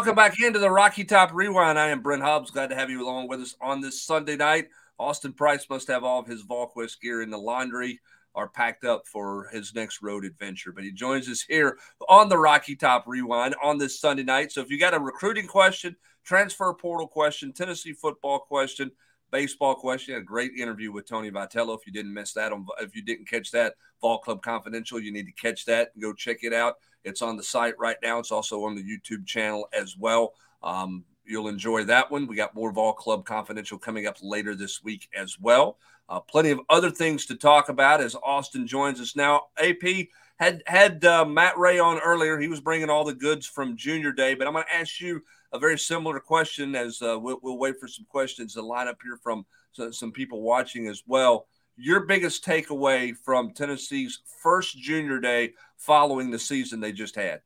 Welcome back into the Rocky Top Rewind. I am Brent Hobbs. Glad to have you along with us on this Sunday night. Austin Price must have all of his VolQuest gear in the laundry or packed up for his next road adventure. But he joins us here on the Rocky Top Rewind on this Sunday night. So if you got a recruiting question, transfer portal question, Tennessee football question, baseball question, a great interview with Tony Vitello. If you didn't miss that, on, if you didn't catch that, Vol Club Confidential, you need to catch that and go check it out. It's on the site right now. It's also on the YouTube channel as well. Um, you'll enjoy that one. We got more Vol Club Confidential coming up later this week as well. Uh, plenty of other things to talk about as Austin joins us now. AP had had uh, Matt Ray on earlier. He was bringing all the goods from Junior Day, but I'm going to ask you a very similar question as uh, we'll, we'll, wait for some questions to line up here from some people watching as well your biggest takeaway from Tennessee's first junior day following the season they just had?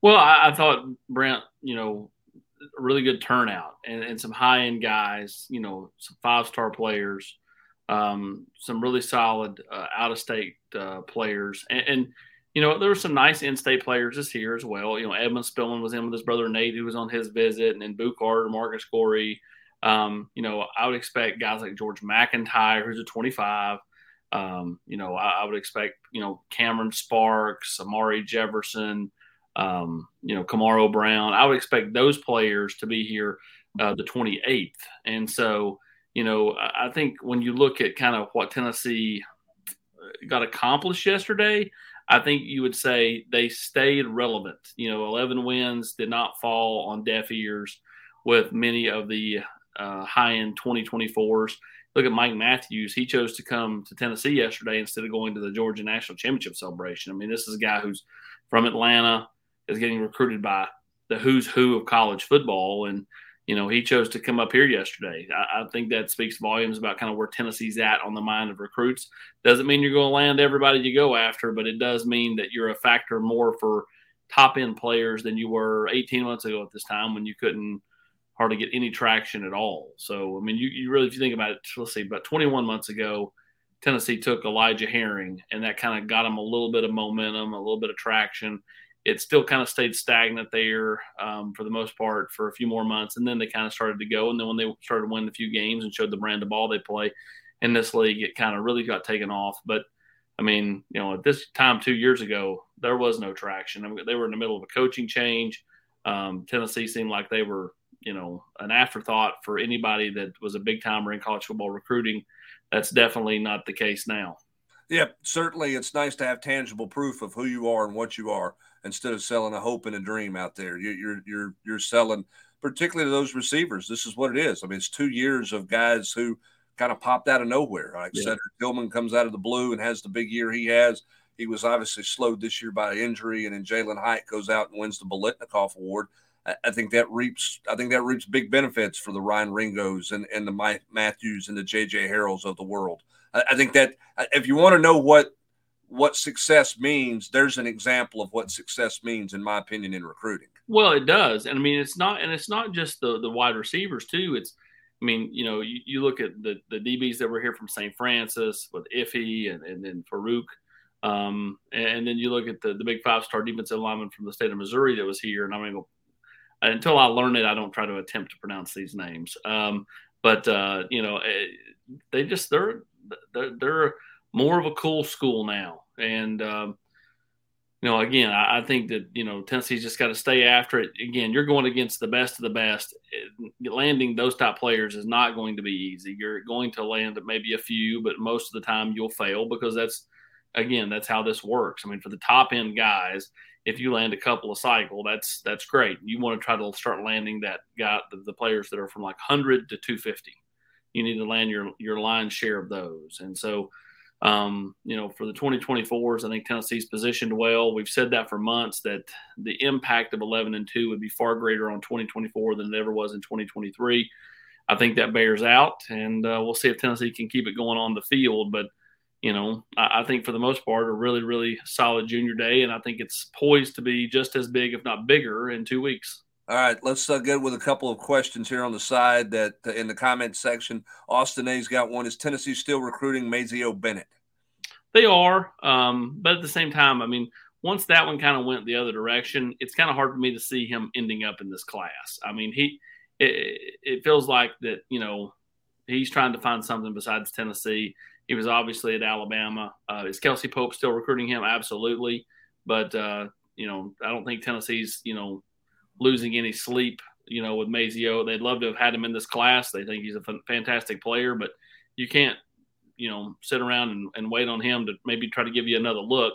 Well, I, I thought Brent, you know, a really good turnout and, and some high end guys, you know, some five star players, um, some really solid uh, out of state uh, players. And, and, you know, there were some nice in state players this year as well. You know, Edwin Spillman was in with his brother Nate, who was on his visit, and then Carter, Marcus Gorey, um, you know, I would expect guys like George MacIntyre, who's a 25. Um, you know, I, I, would expect, you know, Cameron Sparks, Amari Jefferson, um, you know, Kamaro Brown. I would expect those players to be here uh, the 28th. And so, you know, I think when you look at kind of what Tennessee got accomplished yesterday, I think you would say they stayed relevant. You know, 11 wins did not fall on deaf ears with many of the uh, high end 2024s. Look at Mike Matthews. He chose to come to Tennessee yesterday instead of going to the Georgia National Championship celebration. I mean, this is a guy who's from Atlanta, is getting recruited by the who's who of college football. And, you know, he chose to come up here yesterday. I, I think that speaks volumes about kind of where Tennessee's at on the mind of recruits. Doesn't mean you're going to land everybody you go after, but it does mean that you're a factor more for top end players than you were 18 months ago at this time when you couldn't – hardly get any traction at all. So, I mean, you, you really, if you think about it, let's see, about 21 months ago, Tennessee took Elijah Herring, and that kind of got him a little bit of momentum, a little bit of traction. It still kind of stayed stagnant there um, for the most part for a few more months, and then they kind of started to go. And then when they started winning a few games and showed the brand of ball they play in this league, it kind of really got taken off. But I mean, you know, at this time two years ago, there was no traction. I mean, they were in the middle of a coaching change. Um, Tennessee seemed like they were, you know, an afterthought for anybody that was a big timer in college football recruiting. That's definitely not the case now. Yeah, certainly it's nice to have tangible proof of who you are and what you are instead of selling a hope and a dream out there. You, you're you're you're selling, particularly to those receivers. This is what it is. I mean, it's two years of guys who kind of popped out of nowhere. Like yeah. Cedric Tillman comes out of the blue and has the big year he has. He was obviously slowed this year by injury, and then Jalin Hyatt goes out and wins the Biletnikoff Award. I, I think that reaps. I think that reaps big benefits for the Ryan Wingos and, and the Mike Matthews and the JJ Harrells of the world. I, I think that if you want to know what what success means, there's an example of what success means, in my opinion, in recruiting. Well, it does, and I mean, it's not, and it's not just the the wide receivers too. It's, I mean, you know, you, you look at the the DBs that were here from St. Frances with Iffy and and then Farouk, um, and then you look at the the big five star defensive lineman from the state of Missouri that was here, and I'm until I learn it, I don't try to attempt to pronounce these names. Um, but uh, you know, eh, they just they're, they're more of a cool school now. And, um, you know, again, I, I, think that, you know, Tennessee's just got to stay after it. Again, you're going against the best of the best. Landing those top players is not going to be easy. You're going to land maybe a few, but most of the time you'll fail because that's, again, that's how this works. I mean, for the top end guys, if you land a couple of cycle, that's that's great. You want to try to start landing that guy, the, the players that are from like 100 to 250 you need to land your your line share of those. And so, um, you know, for the 2024s, I think Tennessee's positioned well. We've said that for months that the impact of 11 and 2 would be far greater on 2024 than it ever was in 2023. I think that bears out, and uh, we'll see if Tennessee can keep it going on the field. But you know, I, I, think for the most part, a really, really solid junior day, and I think it's poised to be just as big, if not bigger, in two weeks. All right, let's uh, get with a couple of questions here on the side that uh, in the comment section. Austin A's got one. Is Tennessee still recruiting Mazeo Bennett? They are, um, but at the same time, I mean, once that one kind of went the other direction, it's kind of hard for me to see him ending up in this class. I mean, he it, it feels like that you know he's trying to find something besides Tennessee. He was obviously at Alabama. Uh, is Kelsey Pope still recruiting him? Absolutely, but uh, you know, I don't think Tennessee's you know losing any sleep, you know, with Mazeo. They'd love to have had him in this class. They think he's a fantastic player, but you can't, you know, sit around and, and wait on him to maybe try to give you another look.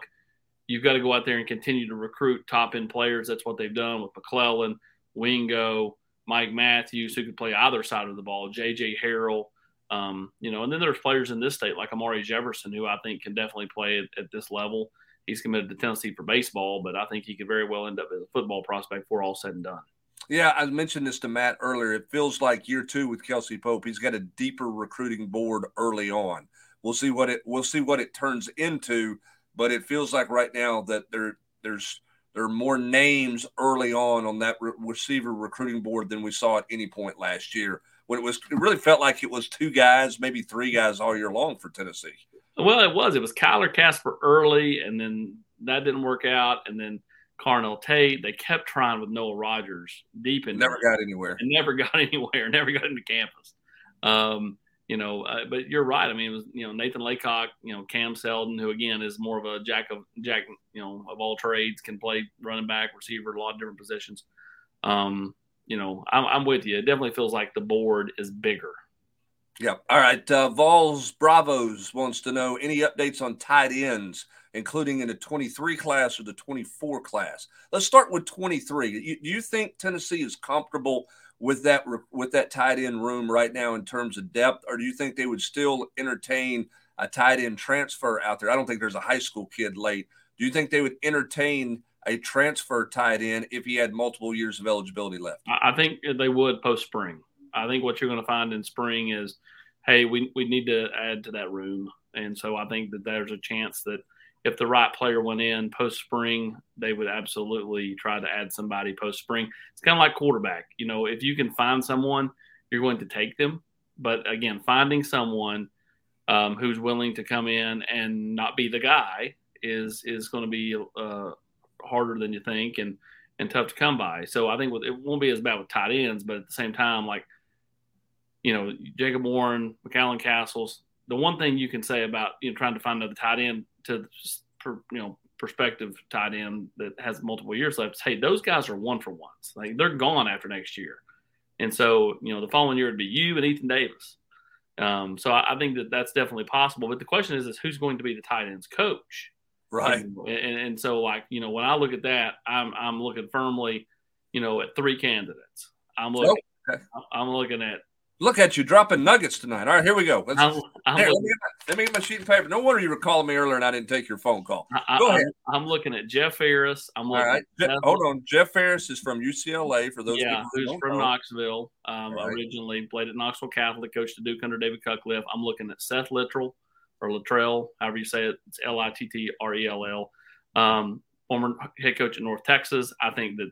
You've got to go out there and continue to recruit top end players. That's what they've done with McClellan, Wingo, Mike Matthews, who could play either side of the ball, JJ Harrell. Um, you know, and then there's players in this state like Amari Jefferson, who I think can definitely play at, at this level he's committed to Tennessee for baseball, but I think he could very well end up as a football prospect before all said and done. Yeah, I mentioned this to Matt earlier. It feels like year two with Kelsey Pope. He's got a deeper recruiting board early on. We'll see what it we'll see what it turns into, but it feels like right now that there there's there are more names early on on that re- receiver recruiting board than we saw at any point last year. When it was, it really felt like it was two guys, maybe three guys all year long for Tennessee. Well, it was. It was Kyler Casper early, and then that didn't work out, and then Carnell Tate. They kept trying with Noah Rogers deep in. Never got anywhere. And never got anywhere. Never got into campus. Um, you know, uh, but you're right. I mean, it was you know Nathan Leacock, you know Cam Seldon, who again is more of a jack of jack, you know, of all trades, can play running back, receiver, a lot of different positions. Um, you know, I'm, I'm with you. It definitely feels like the board is bigger. Yeah. All right. Uh, Vols Bravos wants to know any updates on tight ends, including in the 23 class or the 24 class. Let's start with 23. You, do you think Tennessee is comfortable with that with that tight end room right now in terms of depth, or do you think they would still entertain a tight end transfer out there? I don't think there's a high school kid late. Do you think they would entertain a transfer tight end if he had multiple years of eligibility left? I think they would post spring. I think what you're going to find in spring is, hey, we, we need to add to that room. And so I think that there's a chance that if the right player went in post spring, they would absolutely try to add somebody post spring. It's kind of like quarterback. You know, if you can find someone, you're going to take them. But again, finding someone um, who's willing to come in and not be the guy is is going to be uh, harder than you think and and tough to come by. So I think with, it won't be as bad with tight ends, but at the same time, like you know, Jacob Warren, McCallan Castles. The one thing you can say about you know trying to find another tight end to you know perspective tight end that has multiple years left is, hey, those guys are one for ones. Like they're gone after next year. And so, you know, the following year would be you and Ethan Davis. Um, so I, I, think that that's definitely possible. But the question is, is who's going to be the tight ends coach? Right. And, and, and, so, like, you know, when I look at that, I'm, I'm looking firmly, you know, at three candidates. I'm looking, oh, okay. I'm looking at Look at you dropping nuggets tonight. All right, here we go. I'm, I'm here, let, me my, let, me get my, sheet of paper. No wonder you were calling me earlier and I didn't take your phone call. I, go I, ahead. I'm, looking at Jeff Faris. I'm looking All right. Je- hold on. Jeff Faris is from UCLA. For those yeah, who's from know. Knoxville um, right. originally, played at Knoxville Catholic, coached at Duke under David Cutcliffe. I'm looking at Seth Littrell or Littrell, however you say it. It's L I T T R E L L. Um, former head coach at North Texas. I think that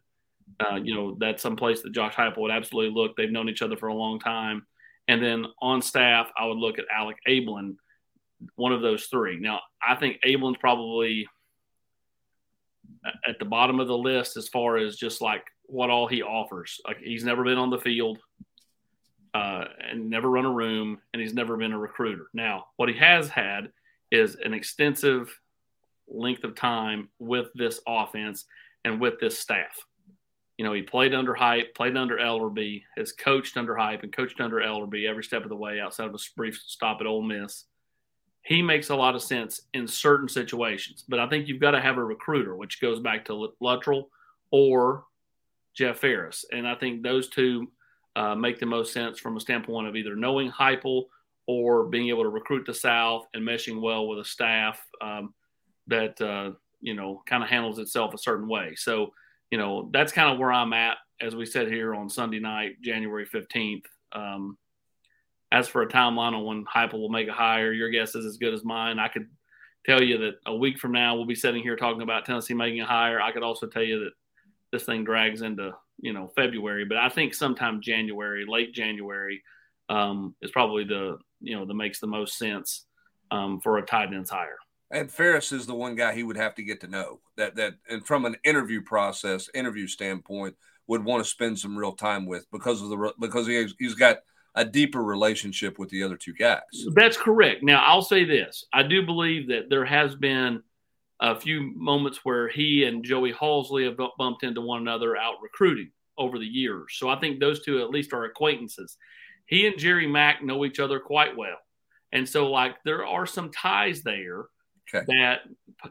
uh, you know that's some place that Josh Heupel would absolutely look. They've known each other for a long time. And then on staff, I would look at Alec Abeln, one of those three. Now, I think Abeln's probably at the bottom of the list as far as just like what all he offers. Like he's never been on the field uh, and never run a room, and he's never been a recruiter. Now, what he has had is an extensive length of time with this offense and with this staff you know, he played under Hype, played under Elarbee, has coached under Hype, and coached under Elarbee every step of the way outside of a brief stop at Ole Miss. He makes a lot of sense in certain situations, but I think you've got to have a recruiter, which goes back to Luttrell or Jeff Faris, and I think those two uh, make the most sense from a standpoint of either knowing Heupel or being able to recruit the South and meshing well with a staff um, that uh, you know kind of handles itself a certain way. So you know, that's kind of where I'm at as we sit here on Sunday night, January 15th. Um, as for a timeline on when Heupel will make a hire, your guess is as good as mine. I could tell you that a week from now we'll be sitting here talking about Tennessee making a hire. I could also tell you that this thing drags into you know February, but I think sometime January, late January, um, is probably the you know that makes the most sense um, for a tight ends hire. And Faris is the one guy he would have to get to know that that and from an interview process, interview standpoint, would want to spend some real time with because of the because he he's got a deeper relationship with the other two guys. That's correct. Now I'll say this: I do believe that there has been a few moments where he and Joey Halzle have bumped into one another out recruiting over the years. So I think those two at least are acquaintances. He and Jerry Mack know each other quite well. And so like there are some ties there okay. that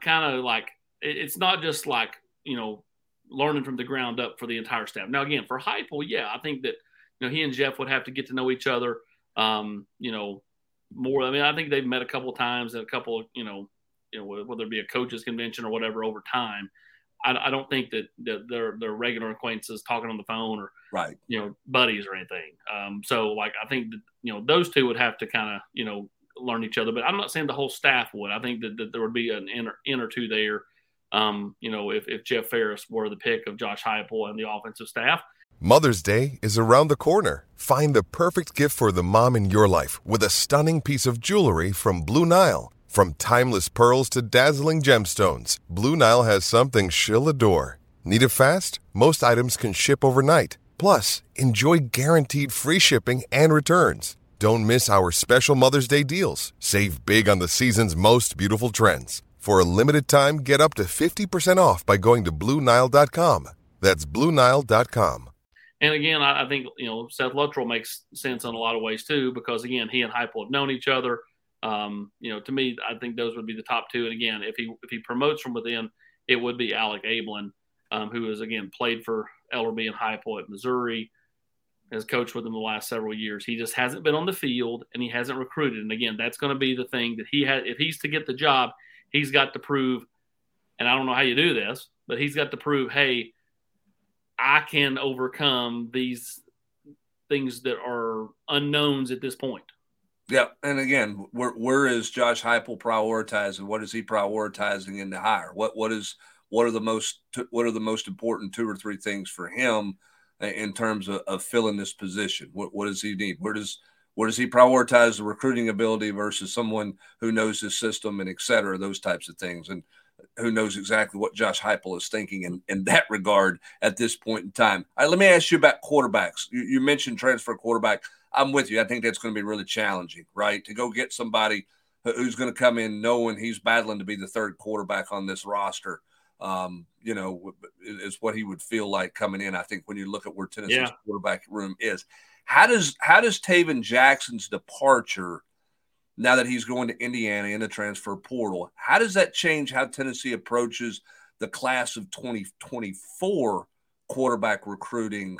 kind of like it's not just like you know learning from the ground up for the entire staff. Now again, for Heupel, yeah, I think that you know he and Jeff would have to get to know each other. Um, you know, more. I mean, I think they've met a couple of times and a couple of you know, you know whether it be a coaches convention or whatever over time. I, I don't think that, that they're they're regular acquaintances talking on the phone or right, you know, buddies or anything. Um, so like I think that you know those two would have to kind of you know learn each other. But I'm not saying the whole staff would. I think that, that there would be an in or, in or two there. Um, you know, if, if Jeff Faris were the pick of Josh Heupel and the offensive staff. Mother's Day is around the corner. Find the perfect gift for the mom in your life with a stunning piece of jewelry from Blue Nile. From timeless pearls to dazzling gemstones, Blue Nile has something she'll adore. Need it fast? Most items can ship overnight. Plus, enjoy guaranteed free shipping and returns. Don't miss our special Mother's Day deals. Save big on the season's most beautiful trends. For a limited time, get up to 50% off by going to Bluenile.com. That's Bluenile.com. And again, I, think, you know, Seth Luttrell makes sense in a lot of ways too, because again, he and Heupel have known each other. Um, you know, to me, I think those would be the top two. And again, if he if he promotes from within, it would be Alec Abeln, um, who has again played for Elarbee and Heupel at Missouri has coached with him the last several years. He just hasn't been on the field and he hasn't recruited. And again, that's going to be the thing that he has. If he's to get the job, he's got to prove. And I don't know how you do this, but he's got to prove, hey, I can overcome these things that are unknowns at this point. Yeah, and again, where where is Josh Heupel prioritizing? What is he prioritizing in the hire? What what is what are the most what are the most important two or three things for him? In terms of, of filling this position? What, what does he need? Where does where does he prioritize the recruiting ability versus someone who knows his system and et cetera, those types of things? And who knows exactly what Josh Heupel is thinking in, in that regard at this point in time. All right, let me ask you about quarterbacks. You, you mentioned transfer quarterback. I'm with you. I think that's going to be really challenging, right? To go get somebody who's going to come in knowing he's battling to be the third quarterback on this roster. Um, you know, is what he would feel like coming in. I think when you look at where Tennessee's yeah. quarterback room is, how does how does Tayven Jackson's departure now that he's going to Indiana in the transfer portal. How does that change how Tennessee approaches the class of 2024 quarterback recruiting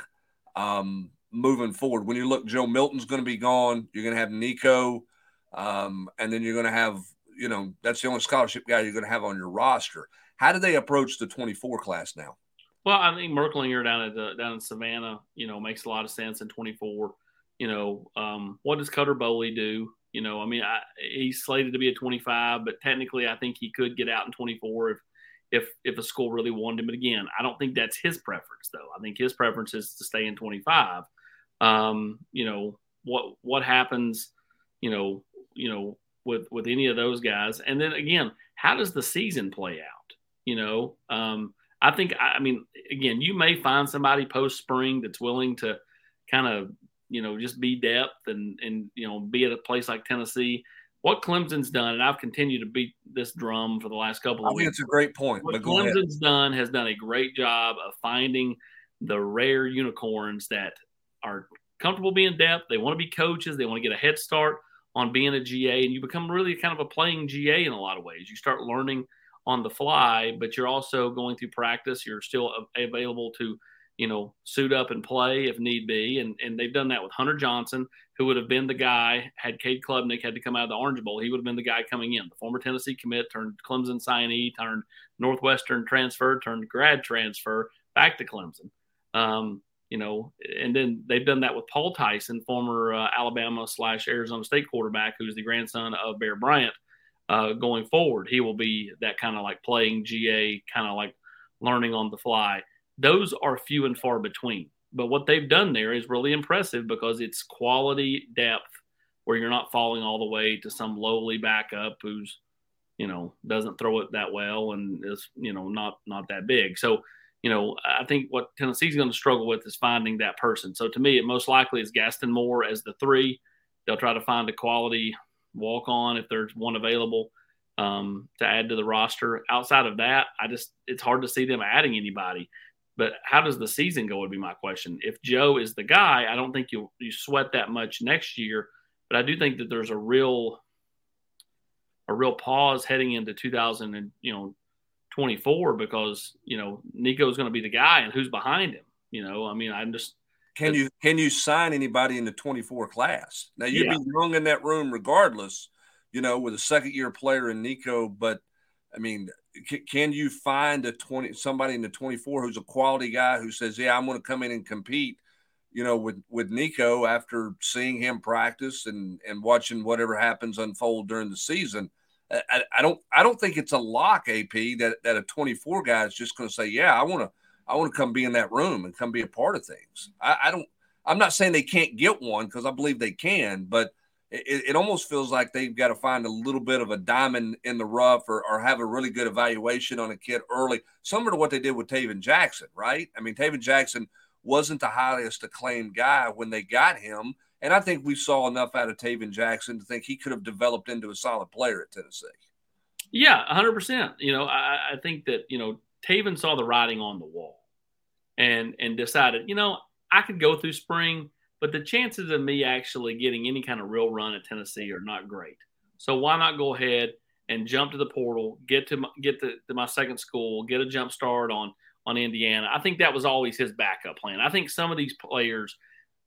um, moving forward? When you look, Joe Milton's going to be gone. You're going to have Nico, um, and then you're going to have, you know, that's the only scholarship guy you're going to have on your roster. How do they approach the 24 class now? Well, I think Merklinger down at the, down in Savannah, you know, makes a lot of sense in 24. You know, um, what does Cutter Boley do? You know, I mean, I, he's slated to be a 25, but technically, I think he could get out in 24 if if if a school really wanted him. But again, I don't think that's his preference, though. I think his preference is to stay in 25. Um, you know, what what happens, you know, you know, with with any of those guys, and then again, how does the season play out? You know, um, I think, I mean, again, you may find somebody post spring that's willing to kind of you know, just be depth and and you know, be at a place like Tennessee. What Clemson's done, and I've continued to beat this drum for the last couple of I weeks. it's a great point. What Clemson's done has done a great job of finding the rare unicorns that are comfortable being depth. They want to be coaches. They want to get a head start on being a GA, and you become really kind of a playing GA in a lot of ways. You start learning on the fly, but you're also going through practice. You're still available to you know, suit up and play if need be. And and they've done that with Hunter Johnson, who would have been the guy had Cade Klubnik had to come out of the Orange Bowl. He would have been the guy coming in. The former Tennessee commit turned Clemson signee, turned Northwestern transfer, turned grad transfer back to Clemson. Um, you know, and then they've done that with Paul Tyson, former uh, Alabama slash Arizona State quarterback, who's the grandson of Bear Bryant. Uh, going forward, he will be that kind of like playing GA, kind of like learning on the fly those are few and far between. But what they've done there is really impressive because it's quality depth where you're not falling all the way to some lowly backup who's, you know, doesn't throw it that well and is, you know, not not that big. So, you know, I think what Tennessee's going to struggle with is finding that person. So to me, it most likely is Gaston Moore as the three. They'll try to find a quality walk on if there's one available um, to add to the roster. Outside of that, I just it's hard to see them adding anybody. But how does the season go would be my question. If Joe is the guy, I don't think you you sweat that much next year. But I do think that there's a real a real pause heading into 2000 and you know 24 because you know Nico's going to be the guy and who's behind him. You know, I mean, I'm just can you can you sign anybody in the 24 class? Now you'd yeah. be young in that room regardless. You know, with a second year player in Nico, but I mean, can you find a 20 somebody in the 24 who's a quality guy who says, "Yeah, I'm going to come in and compete," you know, with with Nico after seeing him practice and and watching whatever happens unfold during the season. I, I don't I don't think it's a lock AP that that a 24 guy is just going to say, "Yeah, I want to I want to come be in that room and come be a part of things." I, I don't. I'm not saying they can't get one because I believe they can, but it, it, almost feels like they've got to find a little bit of a diamond in the rough or, or have a really good evaluation on a kid early, similar to what they did with Tayven Jackson, right? I mean, Tayven Jackson wasn't the highest acclaimed guy when they got him. And I think we saw enough out of Tayven Jackson to think he could have developed into a solid player at Tennessee. Yeah, 100%. You know, I, I think that, you know, Tayven saw the writing on the wall and and decided, you know, I could go through spring – but the chances of me actually getting any kind of real run at Tennessee are not great. So why not go ahead and jump to the portal, get to my, get to, to my second school, get a jump start on on Indiana. I think that was always his backup plan. I think some of these players,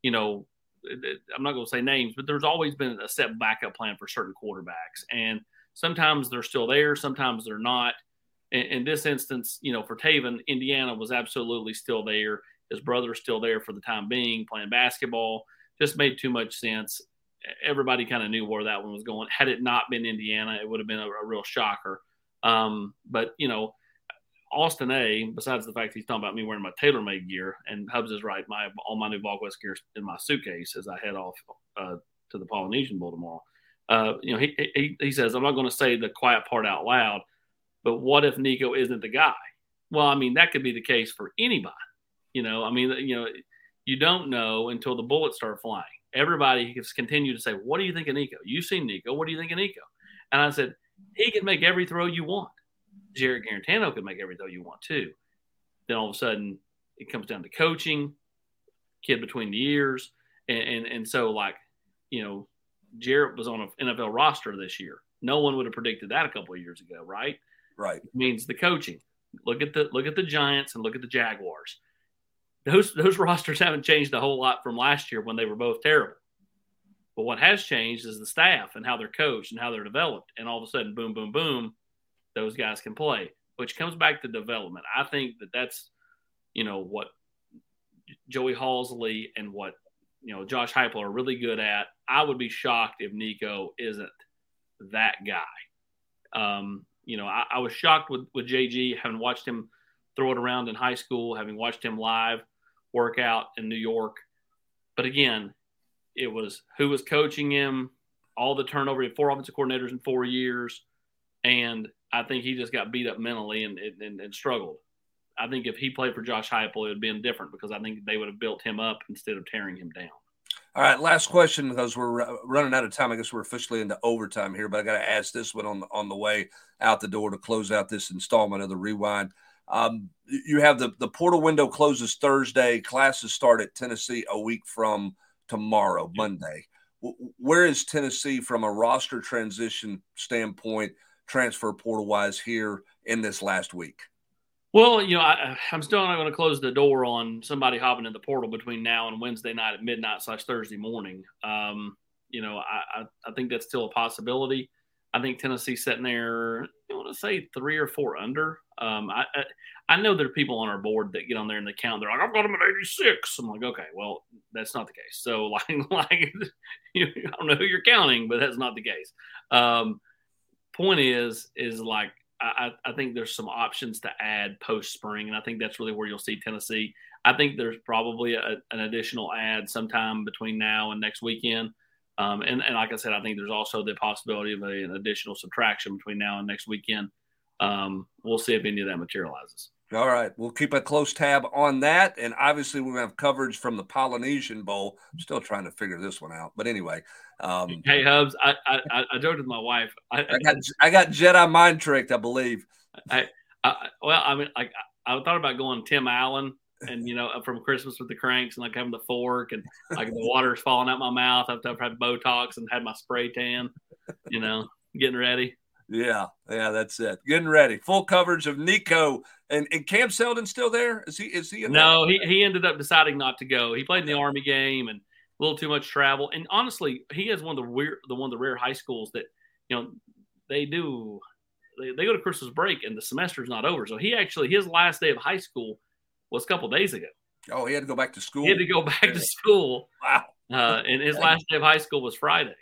you know, I'm not going to say names, but there's always been a set backup plan for certain quarterbacks, and sometimes they're still there, sometimes they're not. In, in this instance, you know, for Tayven, Indiana was absolutely still there. His brother's still there for the time being, playing basketball. Just made too much sense. Everybody kind of knew where that one was going. Had it not been Indiana, it would have been a, a real shocker. Um, but you know, Austin A. Besides the fact he's talking about me wearing my TaylorMade gear, and Hubs is right, my all my new VolQuest gear in my suitcase as I head off uh, to the Polynesian Bowl tomorrow. Uh, you know, he, he he says I'm not going to say the quiet part out loud, But what if Nico isn't the guy? Well, I mean, that could be the case for anybody. You know, I mean, you know, you don't know until the bullets start flying. Everybody has continued to say, What do you think of Nico? You've seen Nico. What do you think of Nico? And I said, He can make every throw you want. Jarrett Guarantano can make every throw you want too. Then all of a sudden, it comes down to coaching, kid between the ears. And, and, and so, like, you know, Jarrett was on an NFL roster this year. No one would have predicted that a couple of years ago, right? Right. It means the coaching. Look at the look at the Giants and look at the Jaguars. Those those rosters haven't changed a whole lot from last year when they were both terrible. But what has changed is the staff and how they're coached and how they're developed. And all of a sudden, boom, boom, boom, those guys can play. Which comes back to development. I think that that's you know what Joey Halzle and what you know Josh Heupel are really good at. I would be shocked if Nico isn't that guy. Um, you know, I, I, was shocked with, with JG, having watched him throw it around in high school, having watched him live work out in New York. But again, it was who was coaching him, all the turnover, four offensive coordinators in four years. And I think he just got beat up mentally and, and, and struggled. I think if he played for Josh Heupel, it would have been different because I think they would have built him up instead of tearing him down. All right, last question because we're running out of time. I guess we're officially into overtime here, but I got to ask this one on the, on the way out the door to close out this installment of the rewind. Um, you have the the portal window closes Thursday. Classes start at Tennessee a week from tomorrow, Monday. Where is Tennessee from a roster transition standpoint, transfer portal wise, here in this last week? Well, you know, I, am still not going to close the door on somebody hopping in the portal between now and Wednesday night at midnight slash Thursday morning. Um, you know, I, I, I, think that's still a possibility. I think Tennessee's sitting there, I want to say three or four under. Um, I, I, I know there are people on our board that get on there and they count. They're like, I've got them at 86. I'm like, okay, well, that's not the case. So, like, like you, I don't know who you're counting, but that's not the case. Um, point is, is like I, I think there's some options to add post spring, and I think that's really where you'll see Tennessee. I think there's probably a, an additional add sometime between now and next weekend. Um, and, and like I said, I think there's also the possibility of a, an additional subtraction between now and next weekend. Um, we'll see if any of that materializes. All right. We'll keep a close tab on that. And obviously, we have coverage from the Polynesian Bowl. I'm still trying to figure this one out. But anyway. Um, hey, Hubs, I, I, I joked with my wife. I, I, got, I got Jedi mind tricked, I believe. I, I, well, I mean, like, I thought about going Tim Allen and, you know, from Christmas with the Kranks and like having the fork and like the water's falling out my mouth after I've had Botox and had my spray tan, you know, getting ready. Yeah, yeah, that's it. Getting ready. Full coverage of Nico and, and Cam Seldon still there? Is he is he No, he, he ended up deciding not to go. He played in the army game and a little too much travel. And honestly, he has one of the weird the one of the rare high schools that, you know, they do they, they go to Christmas break and the semester's not over. So he actually his last day of high school was a couple days ago. Oh, he had to go back to school. He had to go back to school. Wow. Uh, and his last day of high school was Friday.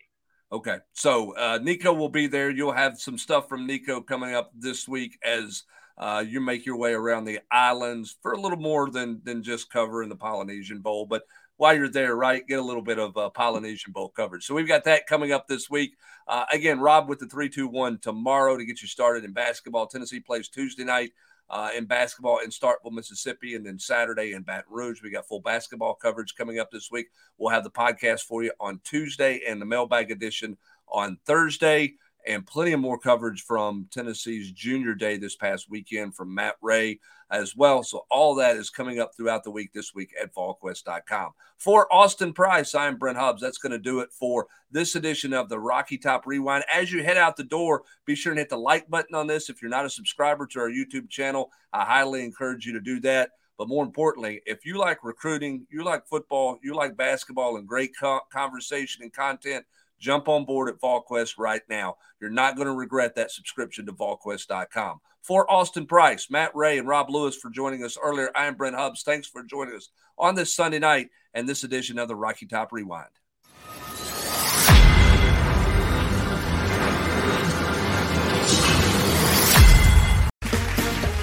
Okay. So uh, Nico will be there. You'll have some stuff from Nico coming up this week as uh, you make your way around the islands for a little more than than just covering the Polynesian Bowl. But while you're there, right, get a little bit of uh, Polynesian Bowl coverage. So we've got that coming up this week. Uh, again, Rob with the three two one tomorrow to get you started in basketball. Tennessee plays Tuesday night uh, in basketball in Starkville, Mississippi, and then Saturday in Baton Rouge. We got full basketball coverage coming up this week. We'll have the podcast for you on Tuesday and the mailbag edition on Thursday, and plenty of more coverage from Tennessee's Junior Day this past weekend from Matt Ray as well. So all that is coming up throughout the week this week at VolQuest.com. For Austin Price, I'm Brent Hubbs. That's going to do it for this edition of the Rocky Top Rewind. As you head out the door, be sure and hit the like button on this. If you're not a subscriber to our YouTube channel, I highly encourage you to do that. But more importantly, if you like recruiting, you like football, you like basketball, and great co- conversation and content, jump on board at VolQuest right now. You're not going to regret that subscription to VolQuest.com. For Austin Price, Matt Ray, and Rob Lewis for joining us earlier, I am Brent Hubbs. Thanks for joining us on this Sunday night and this edition of the Rocky Top Rewind.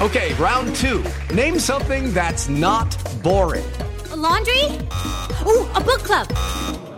Okay, round two. Name something that's not boring. A laundry? Ooh, a book club.